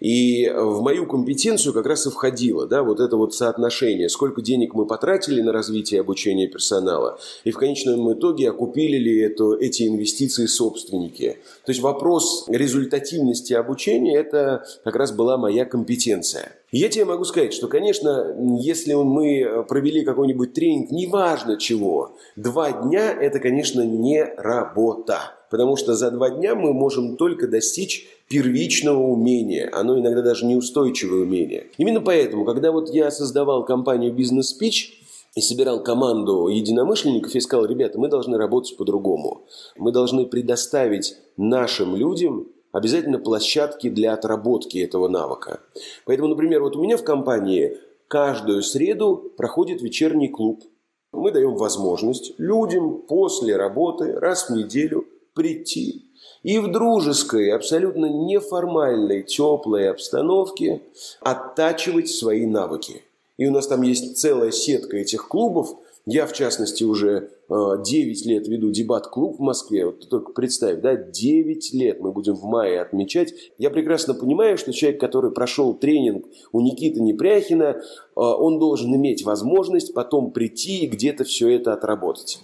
И в мою компетенцию как раз и входило да, вот это вот соотношение, сколько денег мы потратили на развитие обучения персонала, и в конечном итоге окупили ли это, эти инвестиции собственники. То есть вопрос результативности обучения – это как раз была моя компетенция. Я тебе могу сказать, что, конечно, если мы провели какой-нибудь тренинг, неважно чего, два дня – это, конечно, не работа. Потому что за два дня мы можем только достичь первичного умения, оно иногда даже неустойчивое умение. Именно поэтому, когда вот я создавал компанию Business Speech, и собирал команду единомышленников, я сказал, ребята, мы должны работать по-другому. Мы должны предоставить нашим людям обязательно площадки для отработки этого навыка. Поэтому, например, вот у меня в компании каждую среду проходит вечерний клуб. Мы даем возможность людям после работы раз в неделю прийти и в дружеской, абсолютно неформальной, теплой обстановке оттачивать свои навыки. И у нас там есть целая сетка этих клубов. Я, в частности, уже 9 э, лет веду дебат-клуб в Москве. Вот ты только представь, да, 9 лет мы будем в мае отмечать. Я прекрасно понимаю, что человек, который прошел тренинг у Никиты Непряхина, э, он должен иметь возможность потом прийти и где-то все это отработать.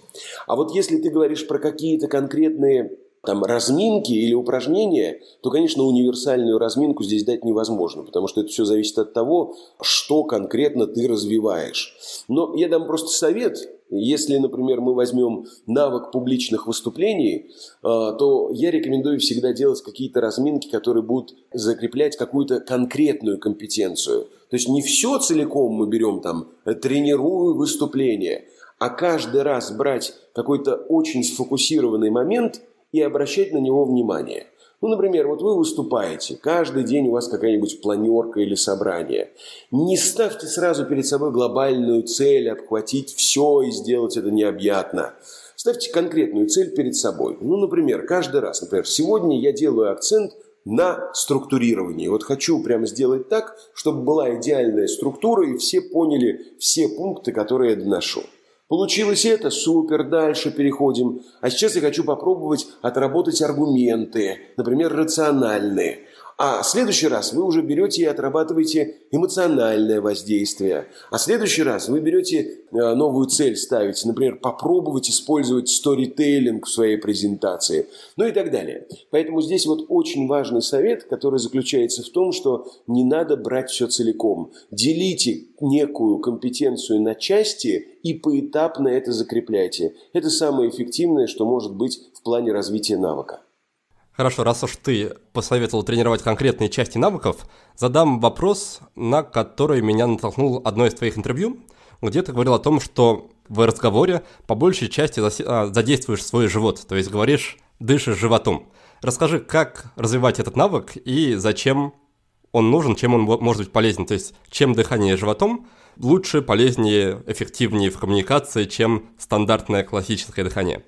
А вот если ты говоришь про какие-то конкретные там разминки или упражнения, то, конечно, универсальную разминку здесь дать невозможно, потому что это все зависит от того, что конкретно ты развиваешь. Но я дам просто совет. Если, например, мы возьмем навык публичных выступлений, э, то я рекомендую всегда делать какие-то разминки, которые будут закреплять какую-то конкретную компетенцию. То есть не все целиком мы берем там, тренирую выступление, а каждый раз брать какой-то очень сфокусированный момент – и обращать на него внимание. Ну, например, вот вы выступаете, каждый день у вас какая-нибудь планерка или собрание. Не ставьте сразу перед собой глобальную цель, обхватить все и сделать это необъятно. Ставьте конкретную цель перед собой. Ну, например, каждый раз, например, сегодня я делаю акцент на структурировании. Вот хочу прямо сделать так, чтобы была идеальная структура и все поняли все пункты, которые я доношу. Получилось это? Супер, дальше переходим. А сейчас я хочу попробовать отработать аргументы, например, рациональные. А в следующий раз вы уже берете и отрабатываете эмоциональное воздействие. А в следующий раз вы берете э, новую цель ставите, например, попробовать использовать сторителлинг в своей презентации, ну и так далее. Поэтому здесь вот очень важный совет, который заключается в том, что не надо брать все целиком. Делите некую компетенцию на части и поэтапно это закрепляйте. Это самое эффективное, что может быть в плане развития навыка. Хорошо, раз уж ты посоветовал тренировать конкретные части навыков, задам вопрос, на который меня натолкнул одно из твоих интервью, где ты говорил о том, что в разговоре по большей части а, задействуешь свой живот, то есть говоришь, дышишь животом. Расскажи, как развивать этот навык и зачем он нужен, чем он может быть полезен, то есть чем дыхание животом лучше, полезнее, эффективнее в коммуникации, чем стандартное классическое дыхание.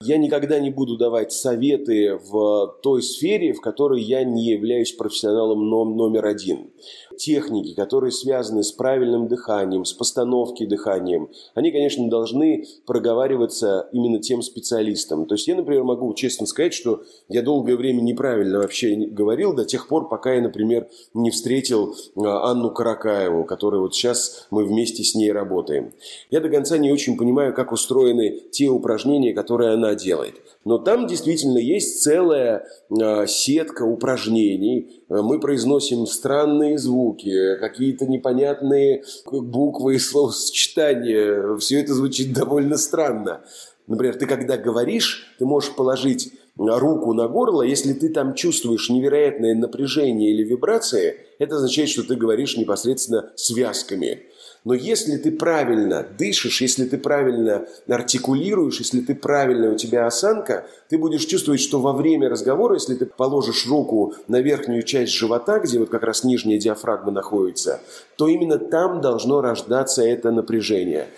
Я никогда не буду давать советы в той сфере, в которой я не являюсь профессионалом номер один техники, которые связаны с правильным дыханием, с постановки дыханием, они, конечно, должны проговариваться именно тем специалистам. То есть я, например, могу честно сказать, что я долгое время неправильно вообще говорил до тех пор, пока я, например, не встретил а, Анну Каракаеву, которой вот сейчас мы вместе с ней работаем. Я до конца не очень понимаю, как устроены те упражнения, которые она делает. Но там действительно есть целая а, сетка упражнений. Мы произносим странные звуки, звуки, какие-то непонятные буквы и словосочетания. Все это звучит довольно странно. Например, ты когда говоришь, ты можешь положить руку на горло, если ты там чувствуешь невероятное напряжение или вибрации, это означает, что ты говоришь непосредственно связками. Но если ты правильно дышишь, если ты правильно артикулируешь, если ты правильно у тебя осанка, ты будешь чувствовать, что во время разговора, если ты положишь руку на верхнюю часть живота, где вот как раз нижняя диафрагма находится, то именно там должно рождаться это напряжение.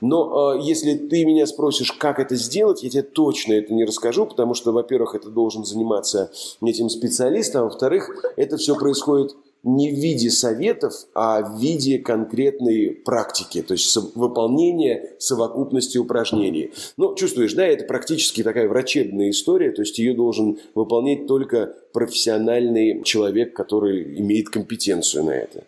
Но э, если ты меня спросишь, как это сделать, я тебе точно это не расскажу, потому что, во-первых, это должен заниматься этим специалист, а во-вторых, это все происходит не в виде советов, а в виде конкретной практики, то есть выполнения совокупности упражнений. Ну, чувствуешь, да, это практически такая врачебная история, то есть ее должен выполнять только профессиональный человек, который имеет компетенцию на это.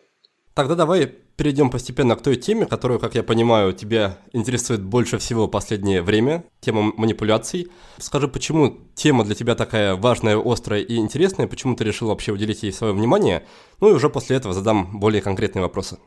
Тогда давай перейдем постепенно к той теме, которую, как я понимаю, тебя интересует больше всего в последнее время, тема манипуляций. Скажи, почему тема для тебя такая важная, острая и интересная, почему ты решил вообще уделить ей свое внимание? Ну и уже после этого задам более конкретные вопросы.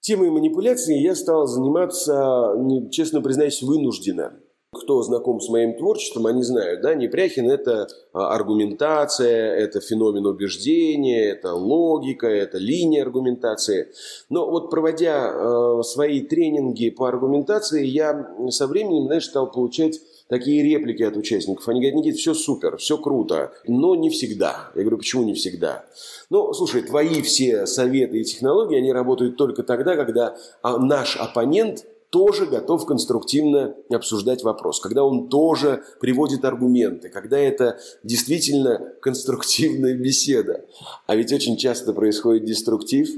Темой манипуляции я стал заниматься, честно признаюсь, вынужденно. Кто знаком с моим творчеством, они знают, да, Непряхин – это а, аргументация, это феномен убеждения, это логика, это линия аргументации. Но вот проводя э, свои тренинги по аргументации, я со временем, знаешь, стал получать такие реплики от участников. Они говорят, Никита, все супер, все круто, но не всегда. Я говорю, почему не всегда? Ну, слушай, твои все советы и технологии, они работают только тогда, когда а, наш оппонент тоже готов конструктивно обсуждать вопрос, когда он тоже приводит аргументы, когда это действительно конструктивная беседа. А ведь очень часто происходит деструктив,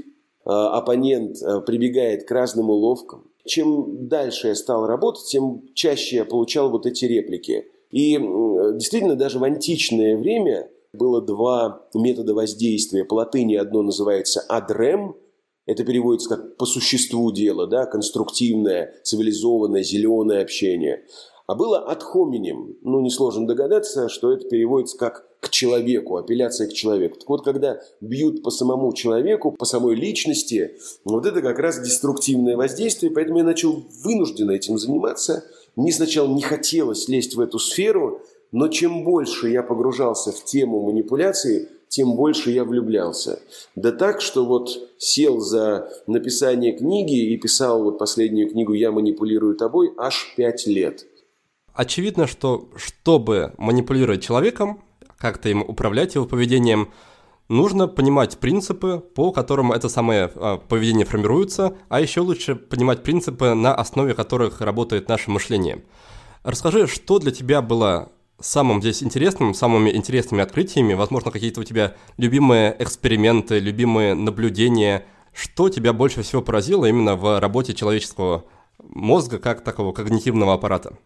а, оппонент а, прибегает к разным уловкам. Чем дальше я стал работать, тем чаще я получал вот эти реплики. И действительно, даже в античное время было два метода воздействия. По латыни одно называется «адрем», это переводится как по существу дела, да, конструктивное, цивилизованное, зеленое общение. А было от хоминем. Ну, несложно догадаться, что это переводится как к человеку, апелляция к человеку. Так вот, когда бьют по самому человеку, по самой личности, вот это как раз деструктивное воздействие, поэтому я начал вынужденно этим заниматься. Мне сначала не хотелось лезть в эту сферу, но чем больше я погружался в тему манипуляции, тем больше я влюблялся. Да так, что вот сел за написание книги и писал вот последнюю книгу «Я манипулирую тобой» аж пять лет. Очевидно, что чтобы манипулировать человеком, как-то им управлять его поведением, нужно понимать принципы, по которым это самое а, поведение формируется, а еще лучше понимать принципы, на основе которых работает наше мышление. Расскажи, что для тебя было самым здесь интересным, самыми интересными открытиями, возможно, какие-то у тебя любимые эксперименты, любимые наблюдения, что тебя больше всего поразило именно в работе человеческого мозга как такого когнитивного аппарата?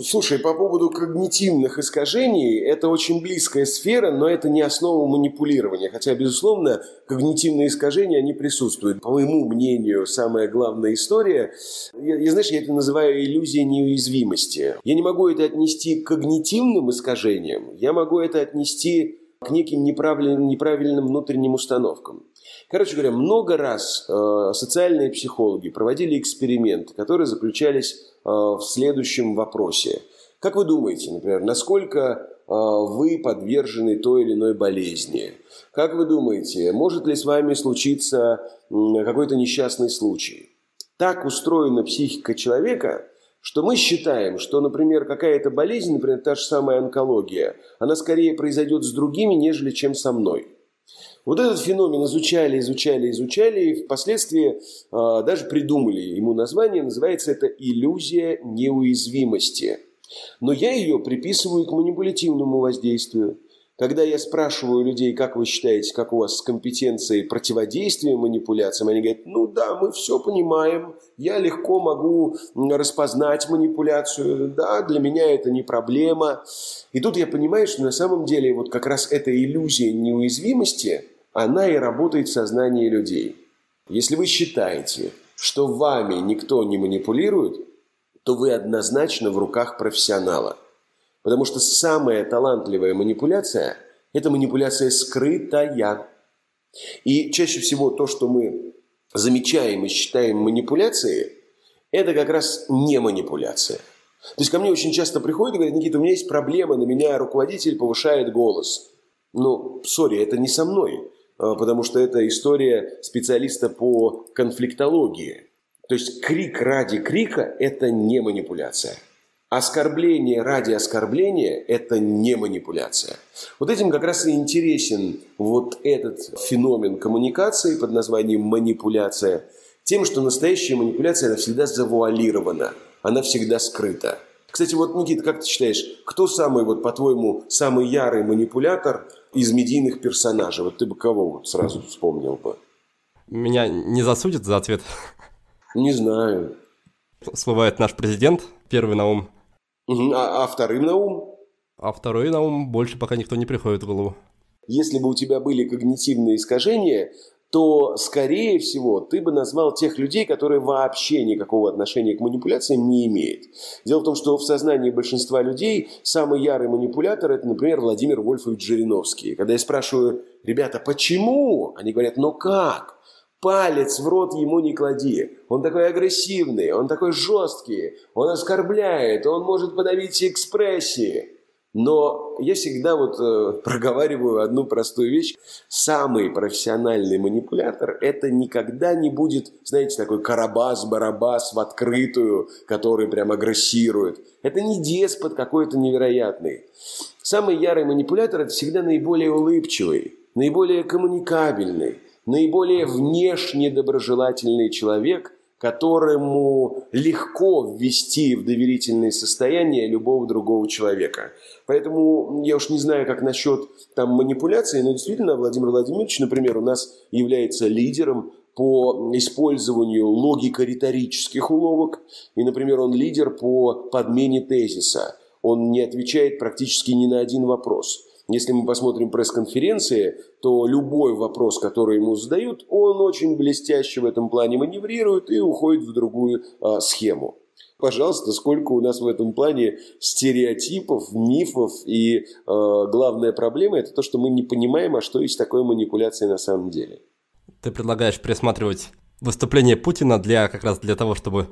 Слушай, по поводу когнитивных искажений, это очень близкая сфера, но это не основа манипулирования. Хотя, безусловно, когнитивные искажения, они присутствуют. По моему мнению, самая главная история, я, я знаешь, я это называю иллюзией неуязвимости. Я не могу это отнести к когнитивным искажениям, я могу это отнести к неким неправильным, неправильным внутренним установкам. Короче говоря, много раз э, социальные психологи проводили эксперименты, которые заключались э, в следующем вопросе. Как вы думаете, например, насколько э, вы подвержены той или иной болезни? Как вы думаете, может ли с вами случиться какой-то несчастный случай? Так устроена психика человека, что мы считаем, что, например, какая-то болезнь, например, та же самая онкология, она скорее произойдет с другими, нежели чем со мной. Вот этот феномен изучали, изучали, изучали, и впоследствии э, даже придумали ему название, называется это иллюзия неуязвимости. Но я ее приписываю к манипулятивному воздействию. Когда я спрашиваю людей, как вы считаете, как у вас с компетенцией противодействия манипуляциям, они говорят, ну да, мы все понимаем, я легко могу распознать манипуляцию, да, для меня это не проблема. И тут я понимаю, что на самом деле вот как раз эта иллюзия неуязвимости – она и работает в сознании людей. Если вы считаете, что вами никто не манипулирует, то вы однозначно в руках профессионала. Потому что самая талантливая манипуляция – это манипуляция скрытая. И чаще всего то, что мы замечаем и считаем манипуляцией, это как раз не манипуляция. То есть ко мне очень часто приходят и говорят, Никита, у меня есть проблема, на меня руководитель повышает голос. Ну, сори, это не со мной. А, потому что это история специалиста по конфликтологии. То есть крик ради крика – это не манипуляция. Оскорбление ради оскорбления – это не манипуляция. Вот этим как раз и интересен вот этот феномен коммуникации под названием манипуляция, тем, что настоящая манипуляция, она всегда завуалирована, она всегда скрыта. Кстати, вот, Никита, как ты считаешь, кто самый, вот, по-твоему, самый ярый манипулятор – из медийных персонажей? Вот ты бы кого вот сразу вспомнил бы? Меня не засудят за ответ? Не знаю. Всплывает наш президент, первый на ум. Угу. А, а вторым на ум? А второй на ум больше пока никто не приходит в голову. Если бы у тебя были когнитивные искажения, то, скорее всего, ты бы назвал тех людей, которые вообще никакого отношения к манипуляциям не имеют. Дело в том, что в сознании большинства людей самый ярый манипулятор – это, например, Владимир Вольфович Жириновский. Когда я спрашиваю, ребята, почему? Они говорят, ну как? Палец в рот ему не клади. Он такой агрессивный, он такой жесткий, он оскорбляет, он может подавить экспрессии. Но я всегда вот э, проговариваю одну простую вещь. Самый профессиональный манипулятор – это никогда не будет, знаете, такой карабас-барабас в открытую, который прям агрессирует. Это не деспот какой-то невероятный. Самый ярый манипулятор – это всегда наиболее улыбчивый, наиболее коммуникабельный, наиболее внешне доброжелательный человек, которому легко ввести в доверительное состояние любого другого человека. Поэтому я уж не знаю, как насчет там манипуляции, но действительно Владимир Владимирович, например, у нас является лидером по использованию логико-риторических уловок. И, например, он лидер по подмене тезиса. Он не отвечает практически ни на один вопрос. Если мы посмотрим пресс-конференции, то любой вопрос, который ему задают, он очень блестяще в этом плане маневрирует и уходит в другую а, схему. Пожалуйста, сколько у нас в этом плане стереотипов, мифов и э, главная проблема это то, что мы не понимаем, а что есть такое манипуляция на самом деле. Ты предлагаешь пересматривать выступление Путина для как раз для того, чтобы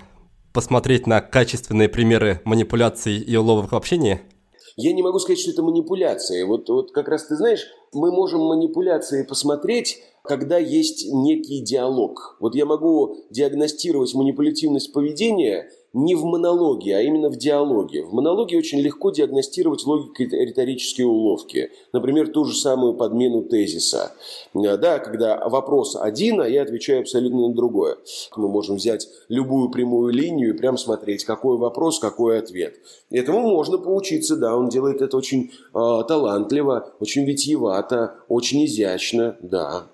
посмотреть на качественные примеры манипуляций и уловок в общении? Я не могу сказать, что это манипуляция. Вот, вот как раз ты знаешь, мы можем манипуляции посмотреть, когда есть некий диалог. Вот я могу диагностировать манипулятивность поведения – не в монологе, а именно в диалоге. В монологе очень легко диагностировать логико-риторические уловки. Например, ту же самую подмену тезиса. Э, да, когда вопрос один, а я отвечаю абсолютно на другое. Мы можем взять любую прямую линию и прям смотреть, какой вопрос, какой ответ. Этому можно поучиться, да, он делает это очень э, талантливо, очень витиевато, очень изящно, да.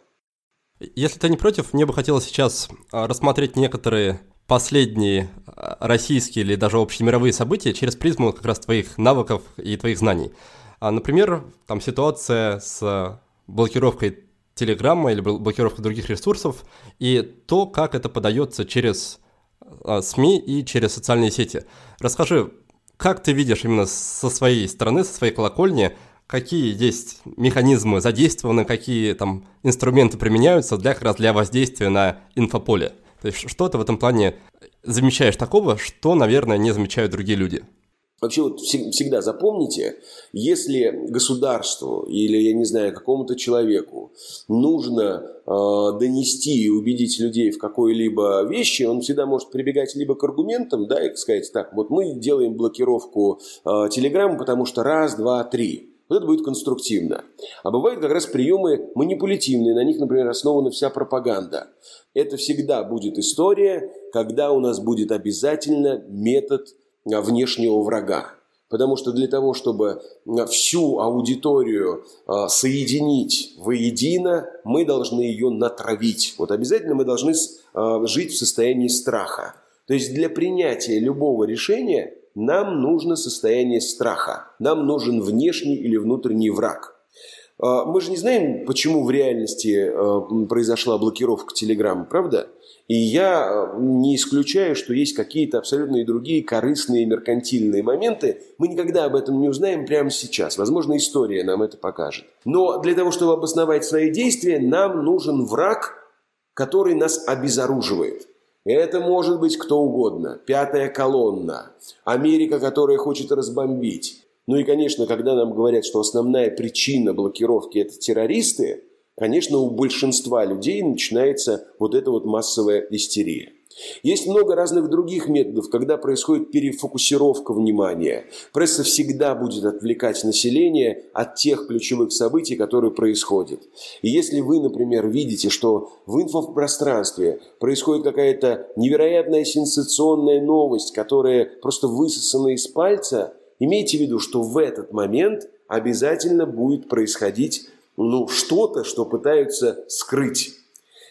Если ты не против, мне бы хотелось сейчас а, рассмотреть некоторые последние а, российские или даже общемировые события через призму как раз твоих навыков и твоих знаний. А, например, там ситуация с блокировкой Телеграма или блокировкой других ресурсов и то, как это подается через а, СМИ и через социальные сети. Расскажи, как ты видишь именно со своей стороны, со своей колокольни, какие есть механизмы задействованы, какие там инструменты применяются для как раз для воздействия на инфополе? То есть что ты в этом плане замечаешь такого, что, наверное, не замечают другие люди? Вообще вот всегда запомните, если государству или, я не знаю, какому-то человеку нужно э, донести и убедить людей в какой-либо вещи, он всегда может прибегать либо к аргументам, да, и сказать, так, вот мы делаем блокировку э, Телеграма, потому что раз, два, три. Вот это будет конструктивно. А бывают как раз приемы манипулятивные, на них, например, основана вся пропаганда. Это всегда будет история, когда у нас будет обязательно метод а, внешнего врага. Потому что для того, чтобы а, всю аудиторию а, соединить воедино, мы должны ее натравить. Вот обязательно мы должны жить в состоянии страха. То есть для принятия любого решения нам нужно состояние страха. Нам нужен внешний или внутренний враг. А, мы же не знаем, почему в реальности а, произошла блокировка Телеграма, правда? И я а, не исключаю, что есть какие-то абсолютно и другие корыстные меркантильные моменты. Мы никогда об этом не узнаем прямо сейчас. Возможно, история нам это покажет. Но для того, чтобы обосновать свои действия, нам нужен враг, который нас обезоруживает. Это может быть кто угодно. Пятая колонна. Америка, которая хочет разбомбить. Ну и, конечно, когда нам говорят, что основная причина блокировки – это террористы, конечно, у большинства людей начинается вот эта вот массовая истерия. Есть много разных других методов, когда происходит перефокусировка внимания. Пресса всегда будет отвлекать население от тех ключевых событий, которые происходят. И если вы, например, видите, что в инфопространстве происходит какая-то невероятная сенсационная новость, которая просто высосана из пальца, имейте в виду, что в этот момент обязательно будет происходить ну, что-то, что пытаются скрыть.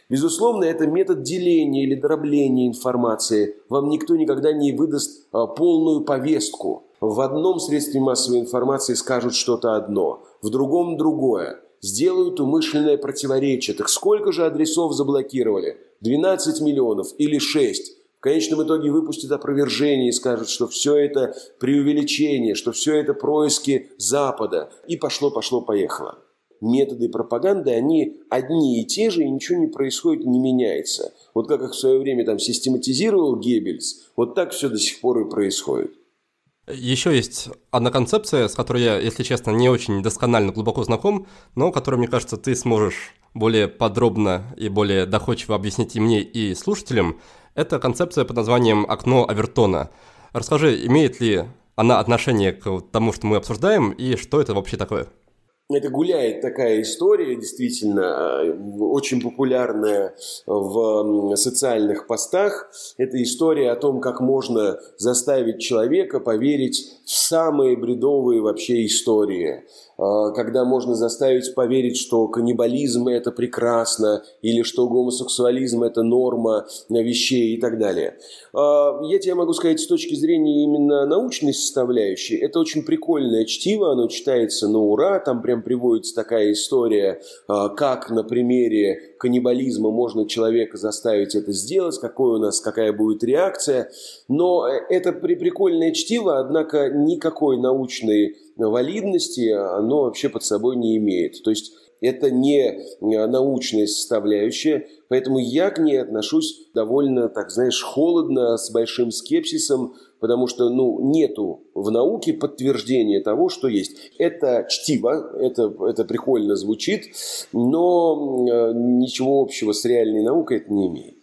Безусловно, это метод деления или дробления информации. Вам никто никогда не выдаст а, полную повестку. В одном средстве массовой информации скажут что-то одно, в другом другое. Сделают умышленное противоречие. Так сколько же адресов заблокировали? 12 миллионов или 6? Конечном итоге выпустят опровержение и скажут, что все это преувеличение, что все это происки Запада. И пошло, пошло, поехало. методы пропаганды, они одни и те же, и ничего не происходит, не меняется. Вот как их в свое время там систематизировал Геббельс, вот так все до сих пор и происходит. Еще есть одна концепция, с которой я, если честно, не очень досконально глубоко знаком, но которую, мне кажется, ты сможешь более подробно и более доходчиво объяснить и мне, и слушателям. Это концепция под названием «Окно Авертона». Расскажи, имеет ли она отношение к тому, что мы обсуждаем, и что это вообще такое? Это гуляет такая история, действительно, э, очень популярная в социальных постах. Это история о том, как можно заставить человека поверить в самые бредовые вообще истории. А, когда можно заставить поверить, что каннибализм – это прекрасно, или что гомосексуализм – это норма вещей и так далее. А, я тебе могу сказать, с точки зрения именно научной составляющей, это очень прикольное чтиво, оно читается на ура, там прям приводится такая история, а, как на примере каннибализма можно человека заставить это сделать, какой у нас, какая будет реакция. Но э, это прикольное чтиво, однако никакой научной валидности оно вообще под собой не имеет. То есть это не э, научная составляющая, поэтому я к ней отношусь довольно, так знаешь, холодно, с большим скепсисом, потому что ну, нету в науке подтверждения того, что есть. Это чтиво, это, это прикольно звучит, но э, ничего общего с реальной наукой это не имеет.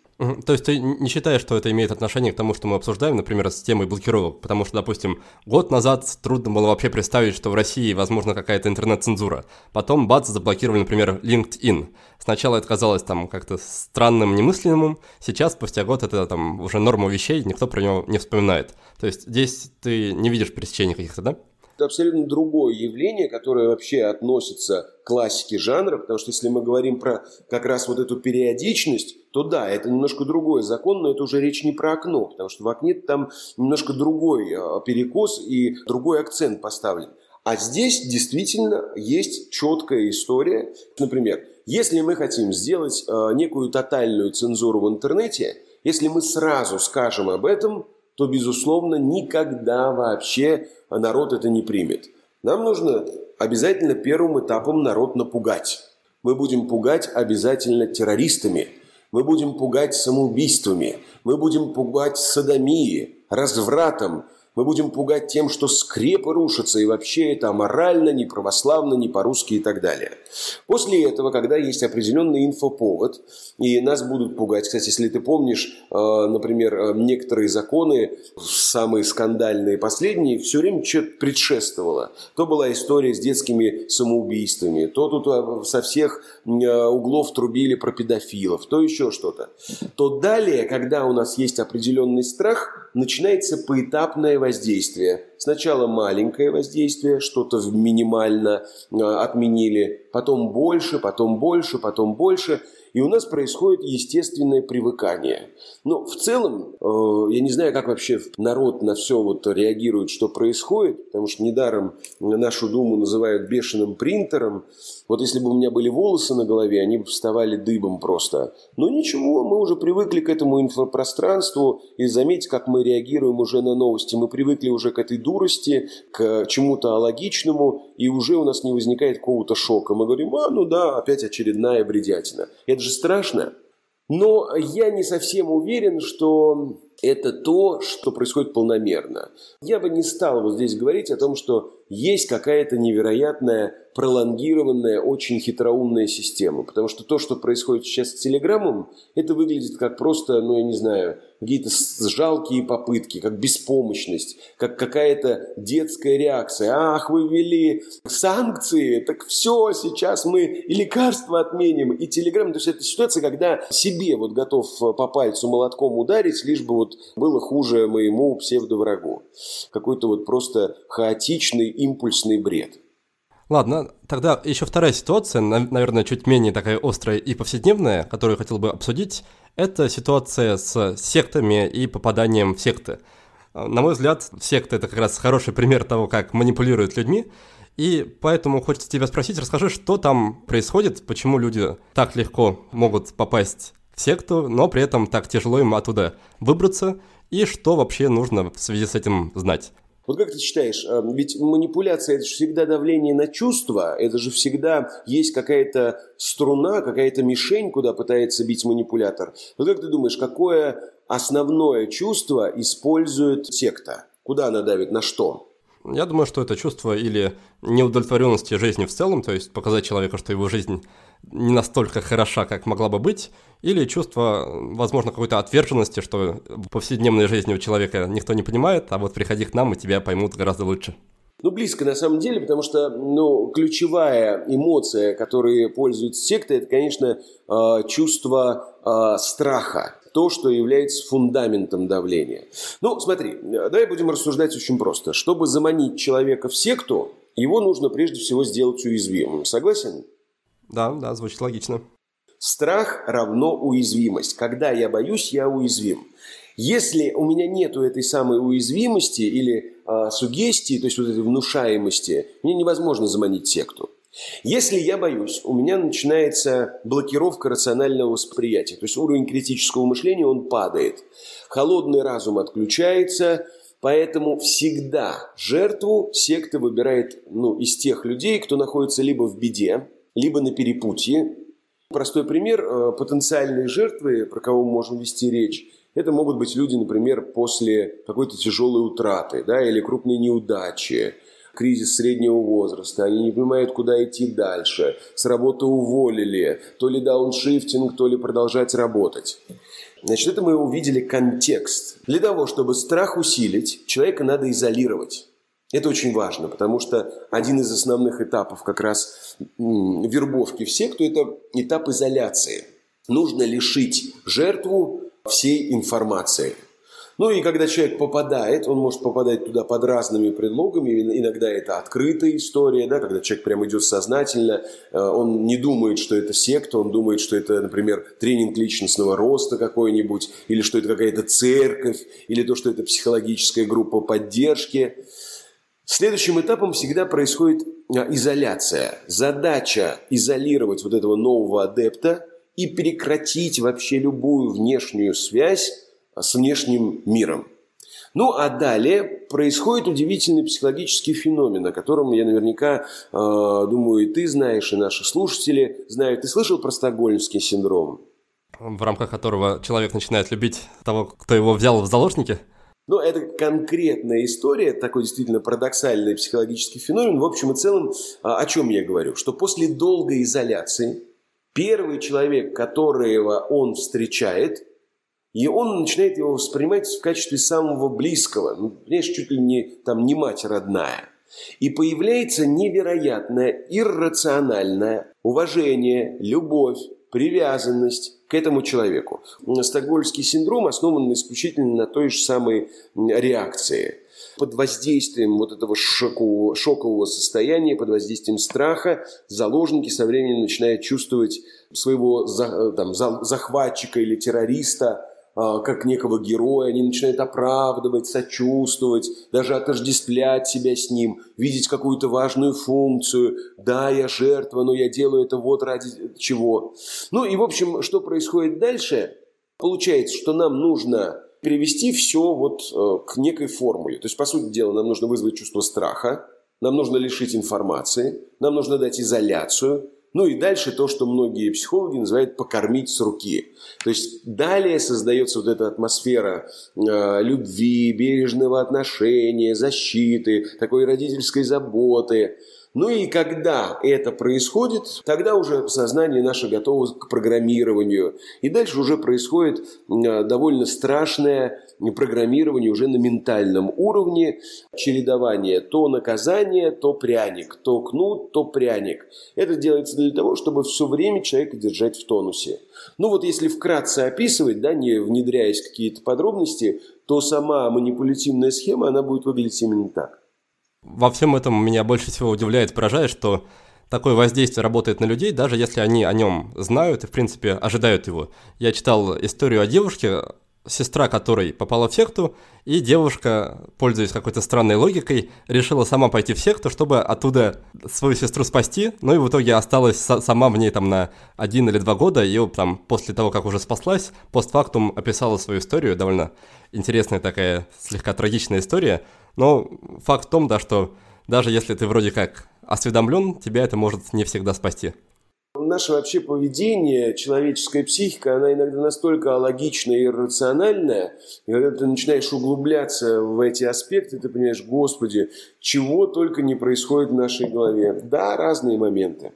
То есть ты не считаешь, что это имеет отношение к тому, что мы обсуждаем, например, с темой блокировок? Потому что, допустим, год назад трудно было вообще представить, что в России возможна какая-то интернет-цензура. Потом, бац, заблокировали, например, LinkedIn. Сначала это казалось там как-то странным, немыслимым. Сейчас, спустя год, это там уже норма вещей, никто про него не вспоминает. То есть здесь ты не видишь пересечений каких-то, да? Это абсолютно другое явление, которое вообще относится к классике жанра, потому что если мы говорим про как раз вот эту периодичность, то да, это немножко другой закон, но это уже речь не про окно, потому что в окне там немножко другой а, перекос и другой акцент поставлен. А здесь действительно есть четкая история. Например, если мы хотим сделать э, некую тотальную цензуру в интернете, если мы сразу скажем об этом, то, безусловно, никогда вообще народ это не примет. Нам нужно обязательно первым этапом народ напугать. Мы будем пугать обязательно террористами, мы будем пугать самоубийствами, мы будем пугать садомией, развратом, мы будем пугать тем, что скрепы рушатся, и вообще это аморально, не православно, не по-русски и так далее. После этого, когда есть определенный инфоповод, и нас будут пугать, кстати, если ты помнишь, э, например, э, некоторые законы, самые скандальные последние, все время что-то предшествовало. То была история с детскими самоубийствами, то тут э, со всех углов трубили про педофилов, то еще что-то. То далее, когда у нас есть определенный страх, начинается поэтапное воздействие. Сначала маленькое воздействие, что-то минимально отменили, потом больше, потом больше, потом больше – и у нас происходит естественное привыкание. Но в целом, э, я не знаю, как вообще народ на все вот реагирует, что происходит, потому что недаром нашу Думу называют бешеным принтером. Вот если бы у меня были волосы на голове, они бы вставали дыбом просто. Но ничего, мы уже привыкли к этому инфопространству, и заметьте, как мы реагируем уже на новости. Мы привыкли уже к этой дурости, к чему-то алогичному, и уже у нас не возникает какого-то шока. Мы говорим, а, ну да, опять очередная бредятина. Это же страшно. Но я не совсем уверен, что это то, что происходит полномерно. Я бы не стал вот здесь говорить о том, что есть какая-то невероятная, пролонгированная, очень хитроумная система. Потому что то, что происходит сейчас с Телеграммом, это выглядит как просто, ну я не знаю, какие-то жалкие попытки, как беспомощность, как какая-то детская реакция. Ах, вы ввели санкции, так все, сейчас мы и лекарства отменим, и телеграмм. То есть это ситуация, когда себе вот готов по пальцу молотком ударить, лишь бы вот было хуже моему псевдоврагу. Какой-то вот просто хаотичный, импульсный бред. Ладно, тогда еще вторая ситуация, наверное, чуть менее такая острая и повседневная, которую я хотел бы обсудить, это ситуация с сектами и попаданием в секты. На мой взгляд, секта – это как раз хороший пример того, как манипулируют людьми, и поэтому хочется тебя спросить, расскажи, что там происходит, почему люди так легко могут попасть в секту, но при этом так тяжело им оттуда выбраться, и что вообще нужно в связи с этим знать. Вот как ты считаешь, э, ведь манипуляция – это же всегда давление на чувства, это же всегда есть какая-то струна, какая-то мишень, куда пытается бить манипулятор. Вот как ты думаешь, какое основное чувство использует секта? Куда она давит, на что? Я думаю, что это чувство или неудовлетворенности жизнью в целом, то есть показать человеку, что его жизнь не настолько хороша, как могла бы быть, или чувство, возможно, какой-то отверженности, что в повседневной жизни у человека никто не понимает, а вот приходи к нам, и тебя поймут гораздо лучше. Ну, близко на самом деле, потому что ну, ключевая эмоция, которой пользуются секты, это, конечно, а, чувство а, страха то, что является фундаментом давления. Ну, смотри, давай будем рассуждать очень просто. Чтобы заманить человека в секту, его нужно прежде всего сделать уязвимым. Согласен? Да, да, звучит логично. Страх равно уязвимость. Когда я боюсь, я уязвим. Если у меня нету этой самой уязвимости или э, сугестии, то есть вот этой внушаемости, мне невозможно заманить секту. Если я боюсь, у меня начинается блокировка рационального восприятия, то есть уровень критического мышления, он падает. Холодный разум отключается, поэтому всегда жертву секта выбирает ну, из тех людей, кто находится либо в беде, либо на перепутье. Простой пример, э, потенциальные жертвы, про кого мы можем вести речь, это могут быть люди, например, после какой-то тяжелой утраты да, или крупной неудачи, кризис среднего возраста, они не понимают, куда идти дальше, с работы уволили, то ли дауншифтинг, то ли продолжать работать. Значит, это мы увидели контекст. Для того, чтобы страх усилить, человека надо изолировать. Это очень важно, потому что один из основных этапов как раз вербовки в секту – это этап изоляции. Нужно лишить жертву всей информации – ну и когда человек попадает, он может попадать туда под разными предлогами. Иногда это открытая история, да, когда человек прямо идет сознательно, э, он не думает, что это секта, он думает, что это, например, тренинг личностного роста какой-нибудь, или что это какая-то церковь, или то, что это психологическая группа поддержки. Следующим этапом всегда происходит э, изоляция. Задача изолировать вот этого нового адепта и прекратить вообще любую внешнюю связь с внешним миром. Ну а далее происходит удивительный психологический феномен, о котором я наверняка, э, думаю, и ты знаешь, и наши слушатели знают. Ты слышал про стокгольмский синдром? В рамках которого человек начинает любить того, кто его взял в заложники? Ну, это конкретная история, такой действительно парадоксальный психологический феномен. В общем и целом, а, о чем я говорю? Что после долгой изоляции первый человек, которого он встречает – и он начинает его воспринимать в качестве самого близкого, ну, понимаешь, чуть ли не, там, не мать родная. И появляется невероятное, иррациональное уважение, любовь, привязанность к этому человеку. Стокгольмский синдром основан исключительно на той же самой реакции. Под воздействием вот этого шокового состояния, под воздействием страха, заложники со временем начинают чувствовать своего там, захватчика или террориста как некого героя, они начинают оправдывать, сочувствовать, даже отождествлять себя с ним, видеть какую-то важную функцию. Да, я жертва, но я делаю это вот ради чего. Ну и, в общем, что происходит дальше? Получается, что нам нужно перевести все вот э, к некой формуле. То есть, по сути дела, нам нужно вызвать чувство страха, нам нужно лишить информации, нам нужно дать изоляцию, ну и дальше то, что многие психологи называют покормить с руки. То есть далее создается вот эта атмосфера э, любви, бережного отношения, защиты, такой родительской заботы. Ну и когда это происходит, тогда уже сознание наше готово к программированию. И дальше уже происходит довольно страшное программирование уже на ментальном уровне, чередование то наказание, то пряник, то кнут, то пряник. Это делается для того, чтобы все время человека держать в тонусе. Ну вот если вкратце описывать, да, не внедряясь в какие-то подробности, то сама манипулятивная схема, она будет выглядеть именно так. Во всем этом меня больше всего удивляет, поражает, что такое воздействие работает на людей, даже если они о нем знают и, в принципе, ожидают его. Я читал историю о девушке, сестра которой попала в секту, и девушка, пользуясь какой-то странной логикой, решила сама пойти в секту, чтобы оттуда свою сестру спасти, ну и в итоге осталась сама в ней там на один или два года, и там после того, как уже спаслась, постфактум описала свою историю, довольно интересная такая, слегка трагичная история, но факт в том, да, что даже если ты вроде как осведомлен, тебя это может не всегда спасти. Наше вообще поведение, человеческая психика, она иногда настолько логичная и рациональная, и когда ты начинаешь углубляться в эти аспекты, ты понимаешь, господи, чего только не происходит в нашей голове. Да, разные моменты.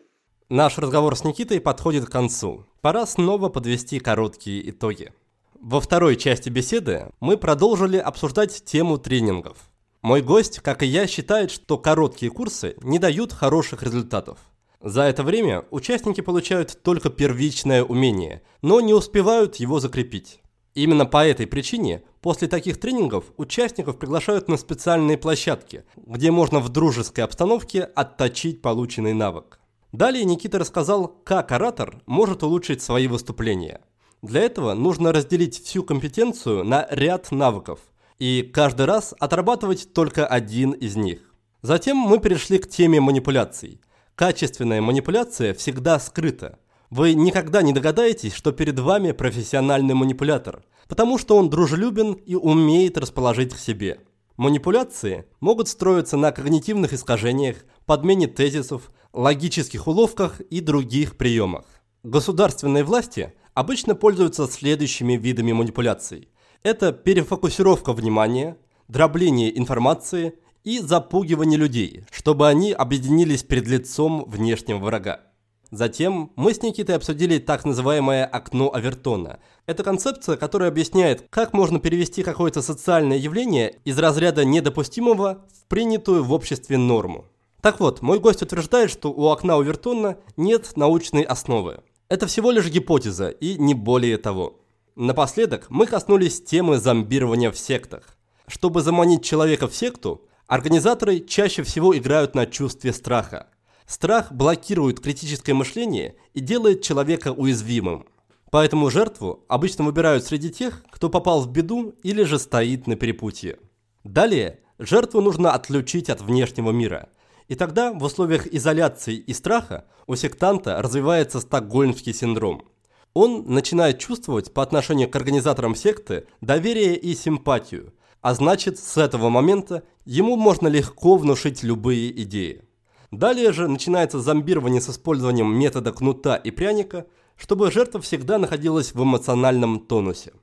Наш разговор с Никитой подходит к концу. Пора снова подвести короткие итоги. Во второй части беседы мы продолжили обсуждать тему тренингов. Мой гость, как и я, считает, что короткие курсы не дают хороших результатов – за это время участники получают только первичное умение, но не успевают его закрепить. Именно по этой причине после таких тренингов участников приглашают на специальные площадки, где можно в дружеской обстановке отточить полученный навык. Далее Никита рассказал, как оратор может улучшить свои выступления. Для этого нужно разделить всю компетенцию на ряд навыков и каждый раз отрабатывать только один из них. Затем мы перешли к теме манипуляций. Качественная манипуляция всегда скрыта. Вы никогда не догадаетесь, что перед вами профессиональный манипулятор, потому что он дружелюбен и умеет расположить к себе. Манипуляции могут строиться на когнитивных искажениях, подмене тезисов, логических уловках и других приемах. Государственные власти обычно пользуются следующими видами манипуляций. Это перефокусировка внимания, дробление информации – и запугивание людей, чтобы они объединились перед лицом внешнего врага. Затем мы с Никитой обсудили так называемое окно Авертона. Это концепция, которая объясняет, как можно перевести какое-то социальное явление из разряда недопустимого в принятую в обществе норму. Так вот, мой гость утверждает, что у окна Авертона нет научной основы. Это всего лишь гипотеза и не более того. Напоследок мы коснулись темы зомбирования в сектах. Чтобы заманить человека в секту, Организаторы чаще всего играют на чувстве страха. Страх блокирует критическое мышление и делает человека уязвимым. Поэтому жертву обычно выбирают среди тех, кто попал в беду или же стоит на перепутье. Далее жертву нужно отключить от внешнего мира. И тогда в условиях изоляции и страха у сектанта развивается стокгольмский синдром. Он начинает чувствовать по отношению к организаторам секты доверие и симпатию, а значит, с этого момента ему можно легко внушить любые идеи. Далее же начинается зомбирование с использованием метода кнута и пряника, чтобы жертва всегда находилась в эмоциональном тонусе.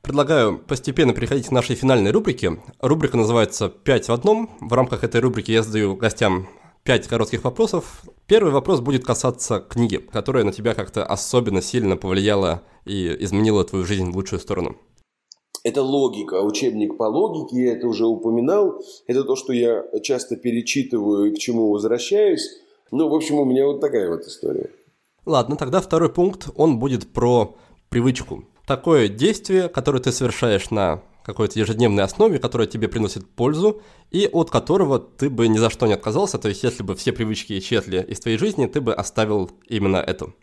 Предлагаю постепенно переходить к нашей финальной рубрике. Рубрика называется «Пять в одном». В рамках этой рубрики я задаю гостям пять коротких вопросов. Первый вопрос будет касаться книги, которая на тебя как-то особенно сильно повлияла и изменила твою жизнь в лучшую сторону. Это логика, учебник по логике, я это уже упоминал. Это то, что я часто перечитываю и к чему возвращаюсь. Ну, в общем, у меня вот такая вот история. Ладно, тогда второй пункт, он будет про привычку. Такое действие, которое ты совершаешь на какой-то ежедневной основе, которое тебе приносит пользу, и от которого ты бы ни за что не отказался. То есть, если бы все привычки исчезли из твоей жизни, ты бы оставил именно эту.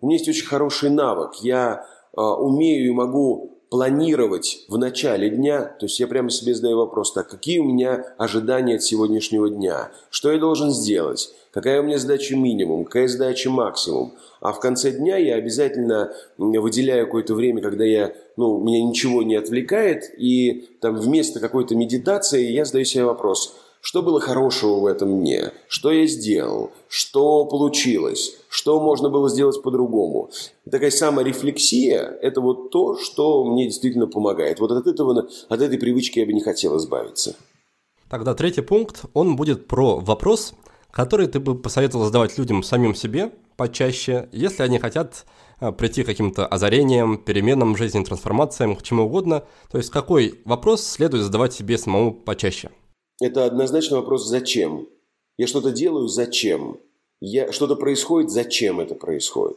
У меня есть очень хороший навык. Я э, умею и могу планировать в начале дня, то есть я прямо себе задаю вопрос, так, какие у меня ожидания от сегодняшнего дня, что я должен сделать, какая у меня задача минимум, какая задача максимум. А в конце дня я обязательно выделяю какое-то время, когда я, ну, меня ничего не отвлекает, и там вместо какой-то медитации я задаю себе вопрос – что было хорошего в этом дне? Что я сделал? Что получилось? Что можно было сделать по-другому? Такая саморефлексия – это вот то, что мне действительно помогает. Вот от, этого, от этой привычки я бы не хотел избавиться. Тогда третий пункт, он будет про вопрос, который ты бы посоветовал задавать людям самим себе почаще, если они хотят прийти к каким-то озарениям, переменам в жизни, трансформациям, к чему угодно. То есть какой вопрос следует задавать себе самому почаще – это однозначно вопрос «зачем?». Я что-то делаю «зачем?». Я, что-то происходит «зачем это происходит?».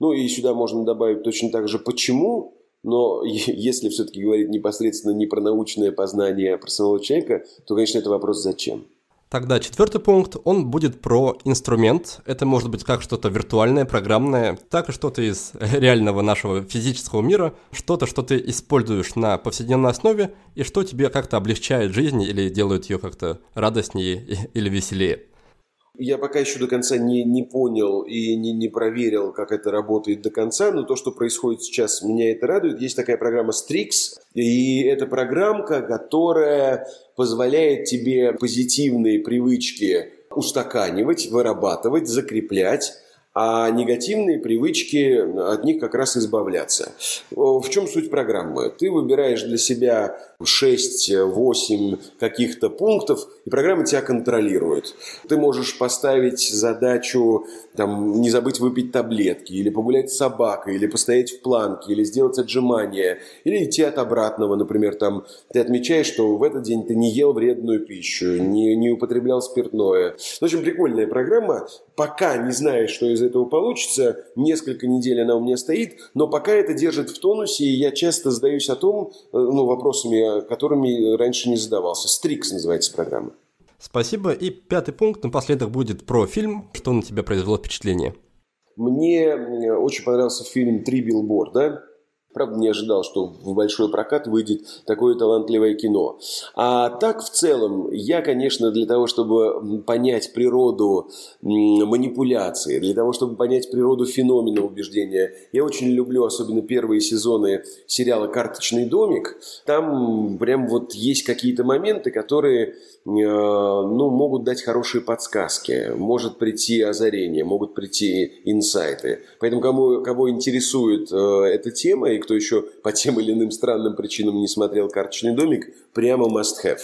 Ну и сюда можно добавить точно так же «почему?», но если все-таки говорить непосредственно не про научное познание, а про самого человека, то, конечно, это вопрос «зачем?». Тогда четвертый пункт, он будет про инструмент. Это может быть как что-то виртуальное, программное, так и что-то из реального нашего физического мира, что-то, что ты используешь на повседневной основе и что тебе как-то облегчает жизнь или делает ее как-то радостнее или веселее. Я пока еще до конца не, не понял и не, не проверил, как это работает до конца, но то, что происходит сейчас, меня это радует. Есть такая программа Strix, и это программка, которая позволяет тебе позитивные привычки устаканивать, вырабатывать, закреплять а негативные привычки, от них как раз избавляться. В чем суть программы? Ты выбираешь для себя 6-8 каких-то пунктов, и программа тебя контролирует. Ты можешь поставить задачу там, не забыть выпить таблетки, или погулять с собакой, или постоять в планке, или сделать отжимания, или идти от обратного, например, там, ты отмечаешь, что в этот день ты не ел вредную пищу, не, не употреблял спиртное. В общем, прикольная программа. Пока не знаешь, что из этого получится, несколько недель она у меня стоит, но пока это держит в тонусе, и я часто задаюсь о том, э, ну, вопросами, которыми раньше не задавался. Стрикс называется программа. Спасибо. И пятый пункт напоследок будет про фильм. Что на тебя произвело впечатление? Мне очень понравился фильм «Три билборда». Правда, не ожидал, что в большой прокат выйдет такое талантливое кино. А так, в целом, я, конечно, для того, чтобы понять природу манипуляции, для того, чтобы понять природу феномена убеждения, я очень люблю, особенно первые сезоны сериала «Карточный домик». Там прям вот есть какие-то моменты, которые Э, ну, могут дать хорошие подсказки, может прийти озарение, могут прийти инсайты. Поэтому кому, кого интересует э, эта тема и кто еще по тем или иным странным причинам не смотрел «Карточный домик», прямо must have.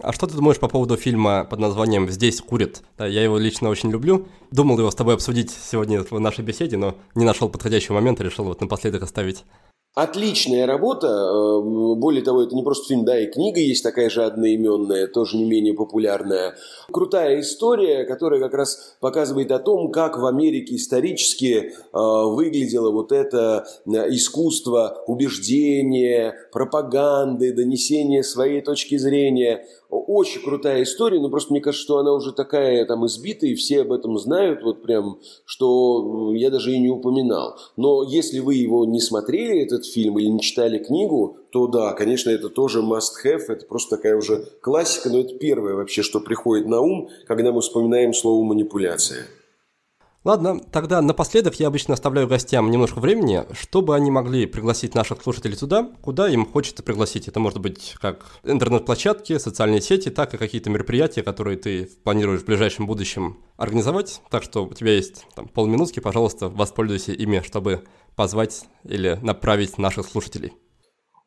А что ты думаешь по поводу фильма под названием «Здесь курит»? Да, я его лично очень люблю. Думал его с тобой обсудить сегодня в нашей беседе, но не нашел подходящего момента, решил вот напоследок оставить. Отличная работа. Э, более того, это не просто фильм, да, и книга есть такая же одноименная, тоже не менее популярная. Крутая история, которая как раз показывает о том, как в Америке исторически э, выглядело вот это э, искусство убеждения, пропаганды, донесения своей точки зрения – очень крутая история, но просто мне кажется, что она уже такая там избитая, и все об этом знают, вот прям, что я даже и не упоминал. Но если вы его не смотрели, этот фильм, или не читали книгу, то да, конечно, это тоже must-have, это просто такая уже классика, но это первое вообще, что приходит на ум, когда мы вспоминаем слово «манипуляция». Ладно, тогда напоследок я обычно оставляю гостям немножко времени, чтобы они могли пригласить наших слушателей туда, куда им хочется пригласить. Это может быть как интернет-площадки, социальные сети, так и какие-то мероприятия, которые ты планируешь в ближайшем будущем организовать. Так что у тебя есть там, полминутки, пожалуйста, воспользуйся ими, чтобы позвать или направить наших слушателей.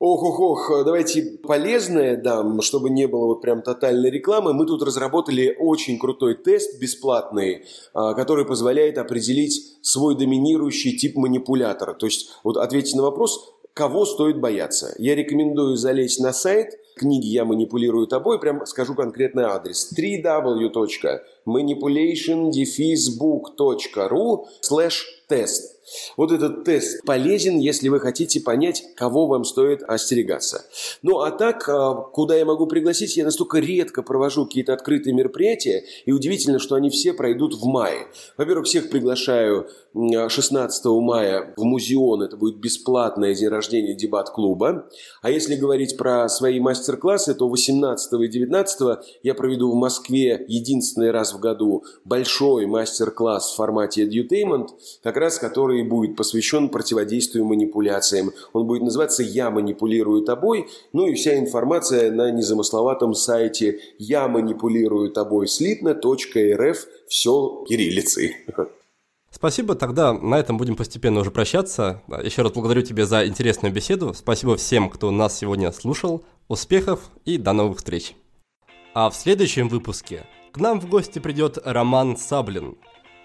Ох-ох-ох, давайте полезное дам, чтобы не было вот прям тотальной рекламы. Мы тут разработали очень крутой тест бесплатный, а, который позволяет определить свой доминирующий тип манипулятора. То есть вот ответить на вопрос, кого стоит бояться. Я рекомендую залезть на сайт книги «Я манипулирую тобой», прям скажу конкретный адрес. www.manipulation-book.ru slash test. Вот этот тест полезен, если вы хотите понять, кого вам стоит остерегаться. Ну а так, а, куда я могу пригласить, я настолько редко провожу какие-то открытые мероприятия, и удивительно, что они все пройдут в мае. Во-первых, всех приглашаю 16 мая в музеон, это будет бесплатное день рождения дебат-клуба. А если говорить про свои мастер-классы, то 18 и 19 я проведу в Москве единственный раз в году большой мастер-класс в формате edutainment, как раз который будет посвящен противодействию манипуляциям. Он будет называться «Я манипулирую тобой», ну и вся информация на незамысловатом сайте «Я манипулирую тобой слитно.рф» все кириллицей. Спасибо, тогда на этом будем постепенно уже прощаться. Еще раз благодарю тебя за интересную беседу. Спасибо всем, кто нас сегодня слушал. Успехов и до новых встреч. А в следующем выпуске к нам в гости придет Роман Саблин,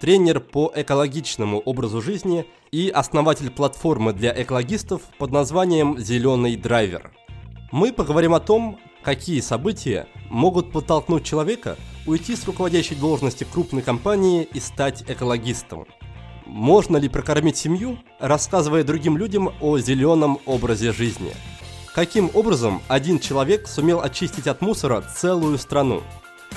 тренер по экологичному образу жизни и основатель платформы для экологистов под названием «Зеленый драйвер». Мы поговорим о том, какие события могут подтолкнуть человека уйти с руководящей должности крупной компании и стать экологистом. Можно ли прокормить семью, рассказывая другим людям о зеленом образе жизни? Каким образом один человек сумел очистить от мусора целую страну?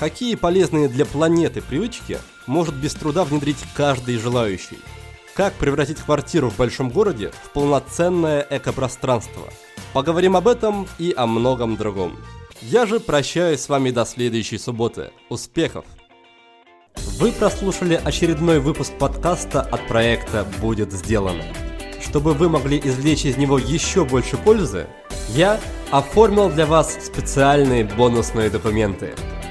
Какие полезные для планеты привычки может без труда внедрить каждый желающий. Как превратить квартиру в большом городе в полноценное экопространство. Поговорим об этом и о многом другом. Я же прощаюсь с вами до следующей субботы. Успехов! Вы прослушали очередной выпуск подкаста от проекта «Будет сделано». Чтобы вы могли извлечь из него еще больше пользы, я оформил для вас специальные бонусные документы.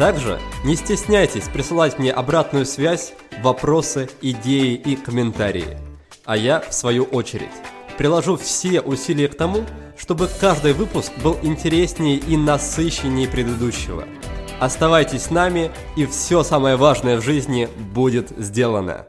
Также не стесняйтесь присылать мне обратную связь, вопросы, идеи и комментарии. А я, в свою очередь, приложу все усилия к тому, чтобы каждый выпуск был интереснее и насыщеннее предыдущего. Оставайтесь с нами, и все самое важное в жизни будет сделано.